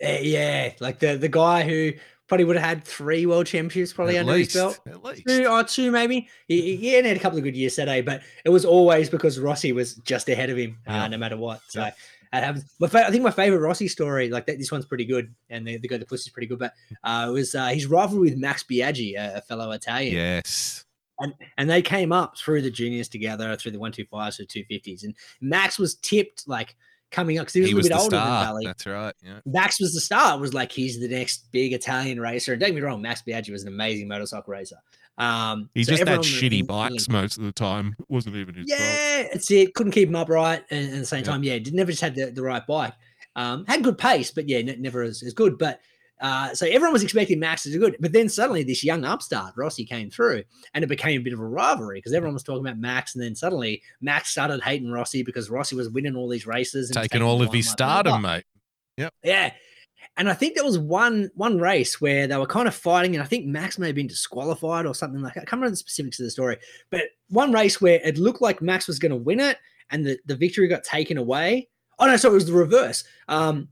Eh, yeah, like the the guy who probably would have had three world championships probably At under least, his belt. at least. Two or two maybe. He, he, he had a couple of good years today, but it was always because Rossi was just ahead of him, uh, no matter what. So that happens. My fa- I think my favorite Rossi story, like that, this one's pretty good, and the, the guy the pussy's pretty good, but uh, it was uh, his rivalry with Max Biaggi, a, a fellow Italian Yes. And and they came up through the juniors together through the one two fives to two fifties, and Max was tipped like coming up because he was He a was bit older than. Valley. That's right. Yeah. Max was the star. It was like he's the next big Italian racer. And don't get me wrong, Max Biaggi was an amazing motorcycle racer. Um, He so just had shitty in- bikes most of the time. It wasn't even his fault. Yeah, it's it. Couldn't keep him upright, and, and at the same Yeah. time, yeah, did never just had the, the right bike. Um, had good pace, but yeah, ne- never as, as good. But uh, so everyone was expecting Max to do good, but then suddenly this young upstart Rossi came through, and it became a bit of a rivalry because everyone was talking about Max, and then suddenly Max started hating Rossi because Rossi was winning all these races, and Taking all of his limelight, blah, blah, stardom, mate. Yep. Yeah. And I think there was one one race where they were kind of fighting, and I think Max may have been disqualified or something like that. I can't remember the specifics of the story, but one race where it looked like Max was going to win it, and the, the victory got taken away. Oh no, so it was the reverse. Um,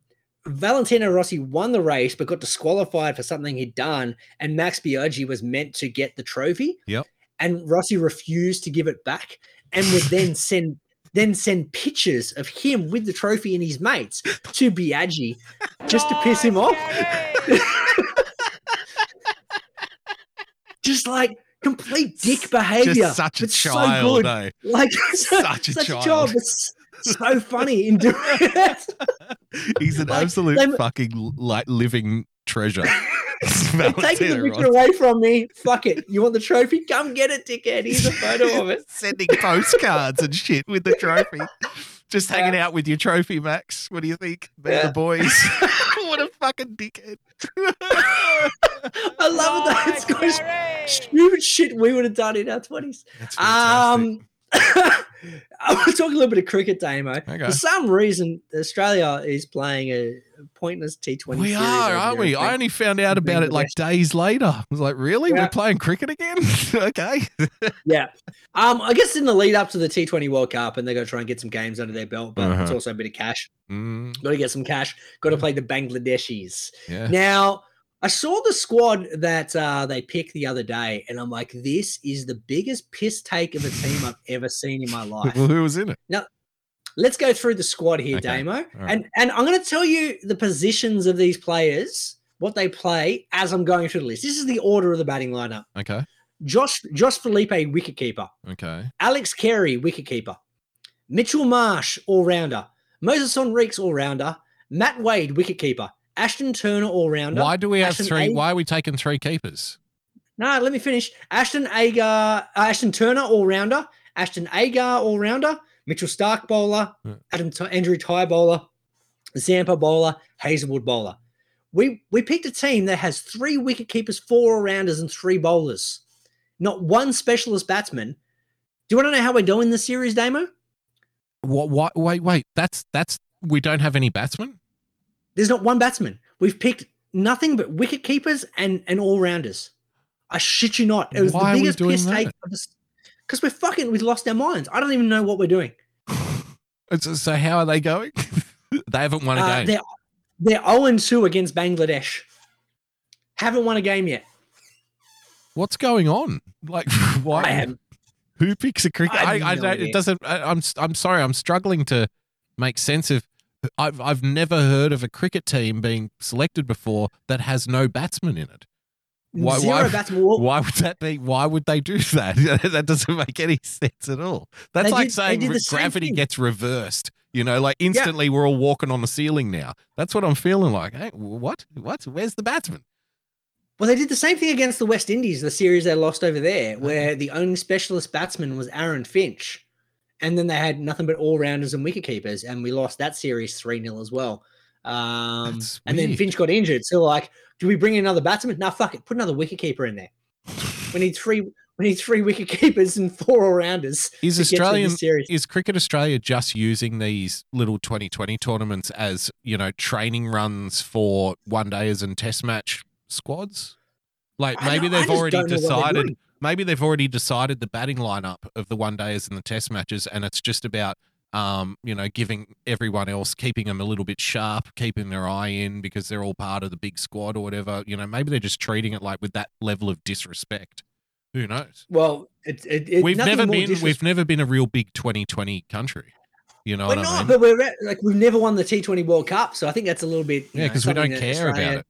Valentino Rossi won the race, but got disqualified for something he'd done, and Max Biaggi was meant to get the trophy Yep. and Rossi refused to give it back and would then send then send pictures of him with the trophy and his mates to Biaggi just to piss him off. just like complete dick behavior. such a but so child, good. eh? Like Such a child. but s- so funny in doing it. He's an Like, absolute they- fucking like living treasure. They're taking the picture away from me. Fuck it. You want the trophy? Come get it, dickhead. Here's a photo of it. Sending postcards and shit with the trophy. Just hanging out with your trophy, Max. What do you think? About Yeah. the boys. what a fucking dickhead. I love it. That's good stupid shit we would have done in our twenties. Um, I want to talk a little bit of cricket, Damo. Okay. For some reason, Australia is playing a pointless T Twenty. We series are, aren't we? I only found out about it like days later. I was like, really? Yeah. We're playing cricket again? okay. yeah. Um, I guess in the lead up to the T Twenty World Cup, and they're going to try and get some games under their belt, but it's Uh-huh. also a bit of cash. Mm, Got to get some cash. Got to play the Bangladeshis. yeah. Now, I saw the squad that uh, they picked the other day, and I'm like, this is the biggest piss take of a team I've ever seen in my life. well, who was in it? Now, let's go through the squad here, Okay. Damo, right. and and I'm going to tell you the positions of these players, what they play as I'm going through the list. This is the order of the batting lineup: Okay. Josh Josh Philippe, wicketkeeper; Okay. Alex Carey, wicketkeeper; Mitchell Marsh, all rounder; Moses Henriques, all rounder; Matt Wade, wicketkeeper; Ashton Turner, all rounder. Why do we have Ashton three? Why are we taking three keepers? no, let me finish. Ashton Agar, uh, Ashton Turner, all rounder. Ashton Agar, all rounder. Mitchell Starc, bowler. Adam T- Andrew Tye, bowler. Zampa, bowler. Hazlewood, bowler. We we picked a team that has three wicket keepers, four all rounders, and three bowlers. Not one specialist batsman. Do you want to know how we're doing this series, Damo? What? What? Wait, wait. That's that's. We don't have any batsmen. There's not one batsman. We've picked nothing but wicket keepers and and all rounders. I shit you not. It was Why the biggest piss that? this because we're fucking we've lost our minds. I don't even know what we're doing. So, how are they going? they haven't won a Uh, game. they're they're 0 2 against Bangladesh. Haven't won a game yet. What's going on? Like, why? I have Who picks a cricket? I I, I, no don't. It doesn't. I, I'm. I'm sorry. I'm struggling to make sense of. I've I've never heard of a cricket team being selected before that has no batsman in it. Why? zero why, batsmen. Well, why would that be? Why would they do that? that doesn't make any sense at all. That's They like did- saying did re- the same gravity gets reversed. You know, like instantly we're all walking on the ceiling now. That's what I'm feeling like. Hey, what? What? Where's the batsman? Well, they did the same thing against the West Indies, the series they lost over there, where the only specialist batsman was Aaron Finch. And then they had nothing but all rounders and wicket keepers, and we lost that series 3 0 as well. Um, and then. Finch got injured. So, like, do we bring in another batsman? No, fuck it. Put another wicket keeper in there. We need three. We need three wicket keepers and four all rounders. Is to get through Australian is Cricket Australia just using these little 2020 tournaments as you know training runs for one days and test match squads? Like maybe they've already don't know what they're decided. Maybe they've already decided the batting lineup of the one days and the test matches, and it's just about um, you know, giving everyone else, keeping them a little bit sharp, keeping their eye in because they're all part of the big squad or whatever. You know, maybe they're just treating it like with that level of disrespect. Who knows? Well, it, it, it, we've never been disres- we've never been a real big 2020 country. You know We're what I not, mean? but we're at- like we've never won the T20 World Cup, so I think that's a little bit. Yeah, because we don't care about it.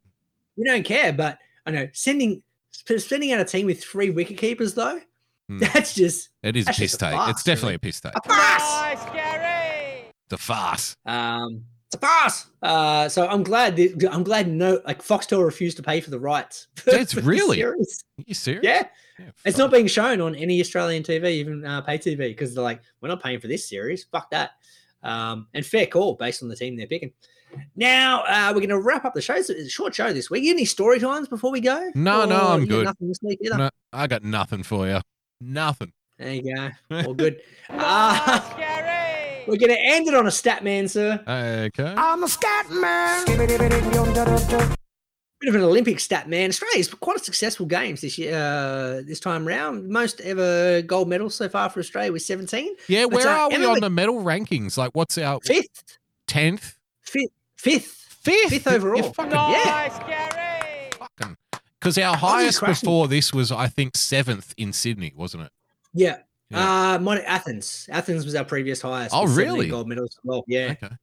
We don't care, but I know sending sending out a team with three wicket keepers though. Hmm. That's just It is a piss a take. farce, It's definitely really. a piss take. a farce. The farce. Um, it's a farce. Uh, so I'm glad. That, I'm glad no, like Foxtel refused to pay for the rights. for- It's for the really? series. Are you serious? Yeah. It's not being shown on any Australian TV, even uh, pay TV, because they're like, we're not paying for this series. Fuck that. Um, and fair call based on the team they're picking. Now uh, we're going to wrap up the show. It's a short show this week. You got any story times before we go? No, no, I'm got good. Nothing this week either. No, I got nothing for you. Nothing. There you go. All good. Uh, we're going to end it on a stat man, sir. Okay. I'm a stat man. Bit of an Olympic stat man. Australia's quite a successful games this year. Uh, this time round, most ever gold medals so far for Australia was 17. Yeah, But, where uh, are we on the medal rankings? Like, what's our fifth? Tenth? Fifth. Fifth. Fifth. Fifth overall. You're fucking- yeah. Because our highest before this was, I think, seventh in Sydney, wasn't it? Yeah. Uh, mine, Athens. Athens was our previous highest. Oh, really? Gold medals. as Well, yeah. Okay.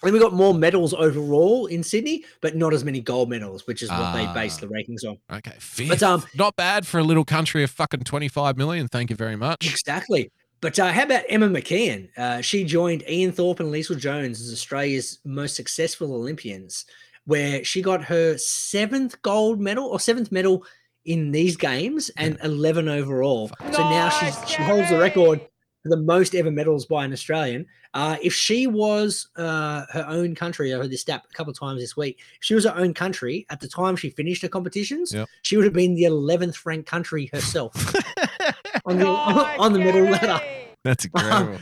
And we got more medals overall in Sydney, but not as many gold medals, which is what Ah. they base the rankings on. Okay, fifth. But um, Not bad for a little country of fucking 25 million. Thank you very much. Exactly. But uh, how about Emma McKeon? Uh, she joined Ian Thorpe and Leisel Jones as Australia's most successful Olympians, where she got her seventh gold medal or seventh medal in these games and 11 overall. So now she's, she holds the record for the most ever medals by an Australian. Uh, if she was uh, her own country, I heard this stat a couple of times this week. If she was her own country at the time she finished her competitions, Yep. she would have been the 11th ranked country herself on the on the medal ladder. That's incredible.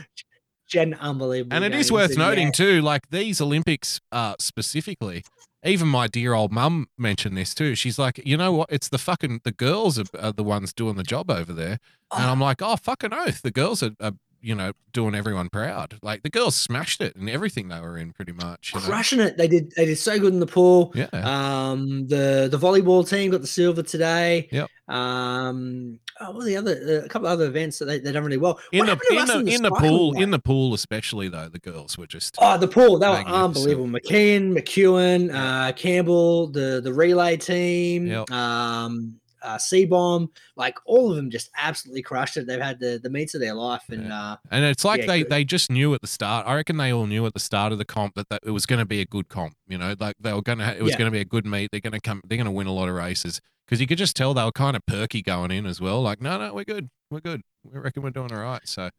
She had unbelievable. and it is games, worth and noting yeah, too, like these Olympics uh, specifically. Even my dear old mum mentioned this too. She's like, you know what? It's the fucking the girls are, are the ones doing the job over there, and I'm like, oh fucking oath, the girls are, are you know doing everyone proud. Like the girls smashed it and everything they were in, pretty much. you know? crushing it. They did. They did so good in the pool. Yeah. Um. The the volleyball team got the silver today. Yep. Um. Oh, what are the other? Uh, a couple of other events that they they done really well. In What the happened to in the in the pool one? in the pool especially though the girls were just Oh, the pool. They were unbelievable. McKeon, McKeown, uh, Campbell, the the relay team, Yep. um, uh, C-bomb, like all of them just absolutely crushed it. They've had the, the meets of their life, and uh, And it's like Yeah, they, good. they just knew at the start. I reckon they all knew at the start of the comp that, that it was going to be a good comp. You know, like they were going to. It was Yeah. going to be a good meet. They're going to come. They're going to win a lot of races because you could just tell they were kind of perky going in as well. Like, no, no, we're good. We're good. We reckon we're doing all right. So,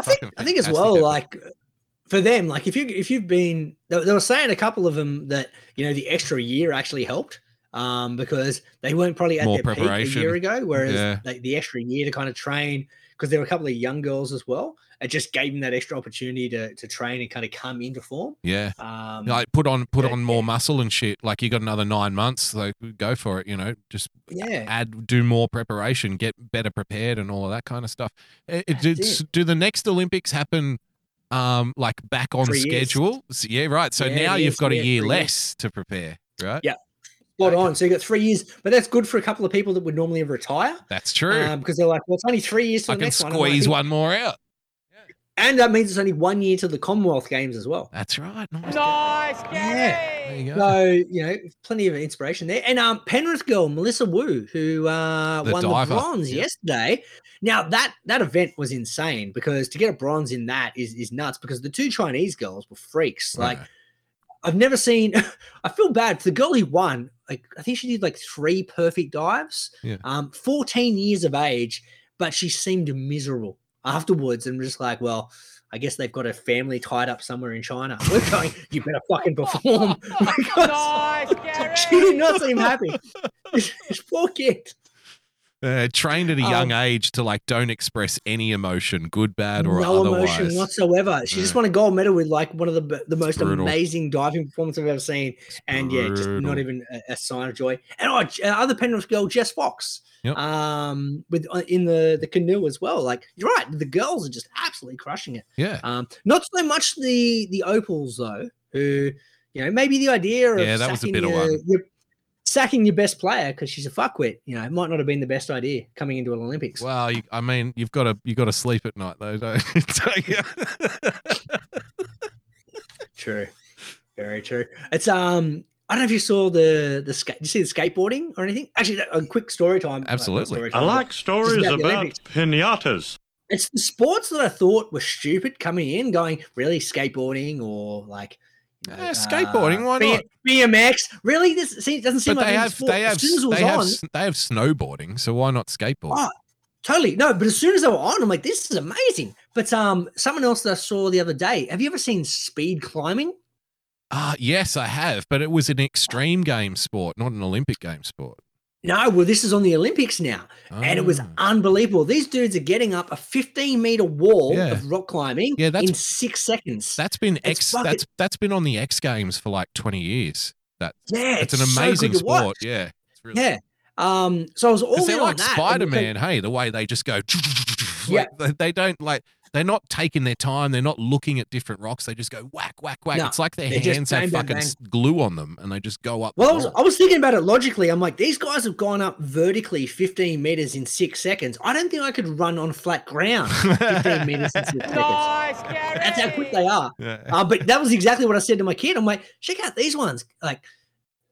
I think I think as well, like for them, like if you if you've been, they, they were saying a couple of them that you know the extra year actually helped, um, because they weren't probably at More their peak a year ago, whereas Yeah. like, the extra year to kind of train, because there were a couple of young girls as well, it just gave them that extra opportunity to to train and kind of come into form. yeah, Um, like put on put yeah, on more muscle and shit. Like you got another nine months. Like go for it. You know, just Yeah. add do more preparation, get better prepared, and all of that kind of stuff. It, it, do, it. do the next Olympics happen? Um, like back on Three schedule. So, yeah, right. So Yeah, now you've got a year three years. less to prepare, right? Yeah. Spot on. So you got three years, but that's good for a couple of people that would normally retire. That's true. Um, because they're like, well, it's only three years to I the can next one. I'm like, squeeze one more out. And that means it's only one year to the Commonwealth Games as well. That's right. Nice. Yeah. There you go. So, you know, plenty of inspiration there. And um Penrith girl, Melissa Wu, who uh The won diver, the bronze yeah. yesterday. Now that that event was insane because to get a bronze in that is is nuts because the two Chinese girls were freaks. Like I've never seen I feel bad for the girl who won. Like I think she did like three perfect dives. Yeah. Um 14 years of age, but she seemed miserable afterwards and just like, well, I guess they've got a family tied up somewhere in China. We're going, you better fucking perform. because she did not seem happy. this poor kid. Uh, trained at a young age to like don't express any emotion, good, bad, or no otherwise. emotion whatsoever. She just won a gold medal with like one of the the most brutal. amazing diving performance I've ever seen, and yeah, just not even a, a sign of joy. And oh, uh, other Penrith girl, Jess Fox, Yep. um, with uh, in the the canoe as well. Like you're right, the girls are just absolutely crushing it. Yeah. Um, not so much the the opals though, who you know maybe the idea of Yeah, that was a bit of one. your- sacking your best player because she's a fuckwit. You know, it might not have been the best idea coming into an Olympics. Well, you, I mean, you've got to you got to sleep at night though, don't, don't you? True. Very true. It's um I don't know if you saw the the skate. Did you see the skateboarding or anything? Actually, a quick story time. like, not Absolutely. story I like stories the about pinatas. It's the sports that I thought were stupid coming in, going really skateboarding or like you know, Yeah, skateboarding, why not? BMX. Really, this see, doesn't seem but like they any have sport. they have as soon as it was they have on, they have snowboarding, so why not skateboard? Oh, totally. No, but as soon as they were on, I'm like, this is amazing. But um, someone else that I saw the other day. Have you ever seen speed climbing? Ah, yes, I have, but it was an extreme game sport, not an Olympic game sport. No, well, this is on the Olympics now, and it was Ah. unbelievable. These dudes are getting up a 15 meter wall Yeah. of rock climbing Yeah, that's- in six seconds. That's been It's X. fucking- That's that's been on the X Games for like twenty years. That Yeah, it's an it's so amazing watch. sport. Yeah, really yeah. Um, so I was all they're like Spider Man, Hey, the way they just go. Yeah. like, they don't like. They're not taking their time. They're not looking at different rocks. They just go whack, whack, whack. No, it's like their they're just hands have bang, bang, fucking bang. glue on them, and they just go up. Well, I was. I was thinking about it logically. I'm like, these guys have gone up vertically 15 meters in six seconds. I don't think I could run on flat ground 15 meters in six seconds. That's how quick they are. Yeah. Uh, but that was exactly what I said to my kid. I'm like, check out these ones. Like,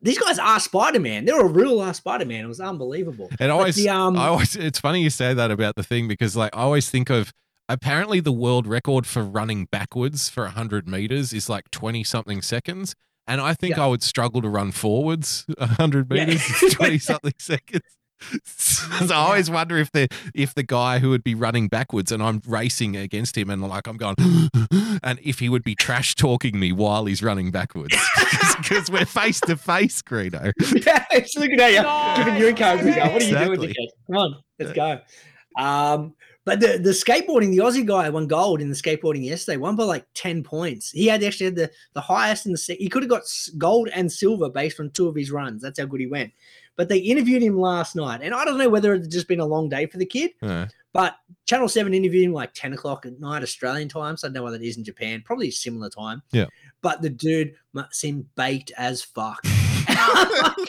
these guys are Spider Man. They're a real life Spider Man. It was unbelievable. And always, the, um, I always, it's funny you say that about the thing because, like, I always think of apparently the world record for running backwards for 100 meters is like 20 something seconds. And I think Yeah. I would struggle to run forwards 100 meters in 20 something seconds. So I always wonder if the if the guy who would be running backwards and I'm racing against him and like I'm going and if he would be trash talking me while he's running backwards because we're face to face, Greeno. yeah, it's looking at you, giving you encouragement. What are you Exactly. doing, dickhead? Come on, let's go. Um, but the the skateboarding, the Aussie guy won gold in the skateboarding yesterday. Won by like ten points. He had actually had the the highest in the. se- He could have got gold and silver based on two of his runs. That's how good he went. But they interviewed him last night, and I don't know whether it's just been a long day for the kid. Yeah. But Channel 7 interviewed him like 10 o'clock at night, Australian time. So I don't know what it is in Japan. Probably a similar time. Yeah. But the dude must seem baked as fuck.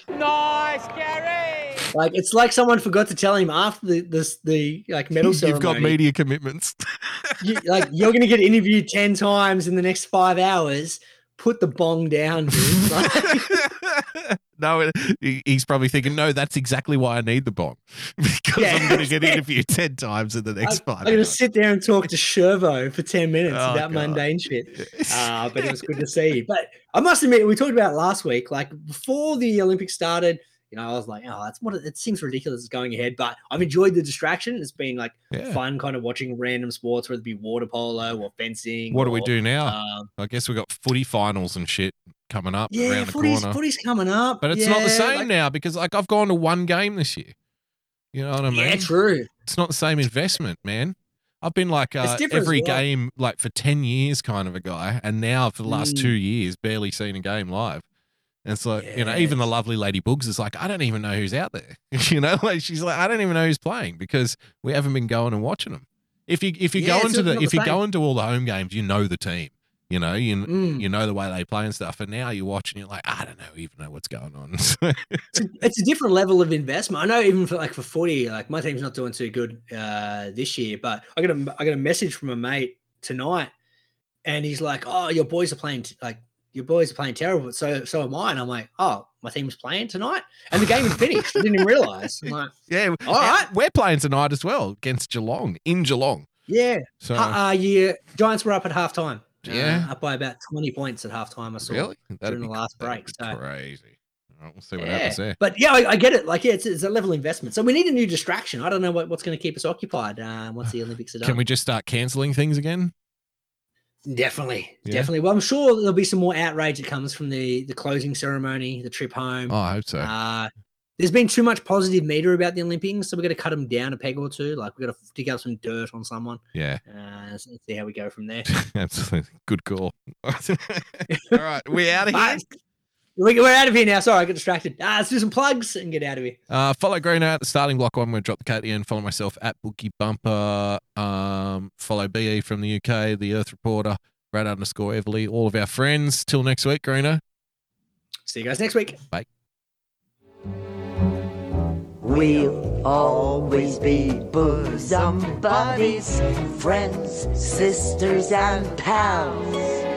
Nice, Gary! Like it's like someone forgot to tell him after the this the like medal You've ceremony. got media commitments. you, like you're gonna get interviewed 10 times in the next five hours. Put the bong down. Like, no, he's probably thinking, no, that's exactly why I need the bong because Yeah, I'm going to get interviewed 10 times in the next I'm gonna sit there and talk to Shervo for 10 minutes Oh, about God. mundane shit. Uh, but it was good to see. But I must admit, we talked about last week. Like before the Olympics started, you know, I was like, oh, that's what it, it seems ridiculous it's going ahead. But I've enjoyed the distraction. It's been like Yeah. fun kind of watching random sports, whether it be water polo or fencing. What do we do now? Um, I guess we've got footy finals and shit coming up yeah, around the footy's, corner. footy's coming up. but it's not the same like- now because like I've gone to one game this year. You know what I mean? Yeah, true. It's not the same investment, man. I've been like uh, every well. game like for 10 years kind of a guy and now for the last Mm. 2 years barely seen a game live. And it's like, you know, even the lovely lady Bugs is like, I don't even know who's out there. you know, like she's like, I don't even know who's playing because we haven't been going and watching them. If you if you Yeah, go into the if you go into all the home games, you know the team. You know, you Mm. you know the way they play and stuff. And now you watch and you're like, I don't know, even know what's going on. it's a, it's a different level of investment. I know even for like for footy, like my team's not doing too good uh this year, but I got a I got a message from a mate tonight, and he's like, "Oh, your boys are playing t- like your boys are playing terrible, but so so am I." And I'm like, "Oh, my team's playing tonight," and the game is finished. I didn't even realize. I'm like, yeah, all right, we're playing tonight as well against Geelong in Geelong. yeah. So- uh, yeah, Giants were up at halftime. Yeah. uh, up by about twenty points at halftime. I saw Really? during the last break. So Crazy. Right, we'll see what Yeah, happens there. but yeah, I, I get it. Like, yeah, it's, it's a level investment. So we need a new distraction. I don't know what, what's going to keep us occupied uh, once the Olympics are done. Can we just start canceling things again? Definitely, Yeah? definitely. Well, I'm sure there'll be some more outrage that comes from the the closing ceremony, the trip home. Oh, I hope so. Uh, there's been too much positive media about the Olympics, so we've got to cut them down a peg or two. Like we've got to dig up some dirt on someone. Yeah, Uh, see how we go from there. absolutely. Good call. All right, we're out of here. We- We're out of here now. Sorry, I got distracted. Ah, let's do some plugs and get out of here. Uh, follow Green at the starting block one. We'll drop the cat at the end. Follow myself at Bookie Bumper. Um, follow BE from the UK, the Earth Reporter, Brad underscore Everly, all of our friends. Till next week, Greeno. See you guys next week. Bye. We'll always be bosom buddies, friends, sisters, and pals.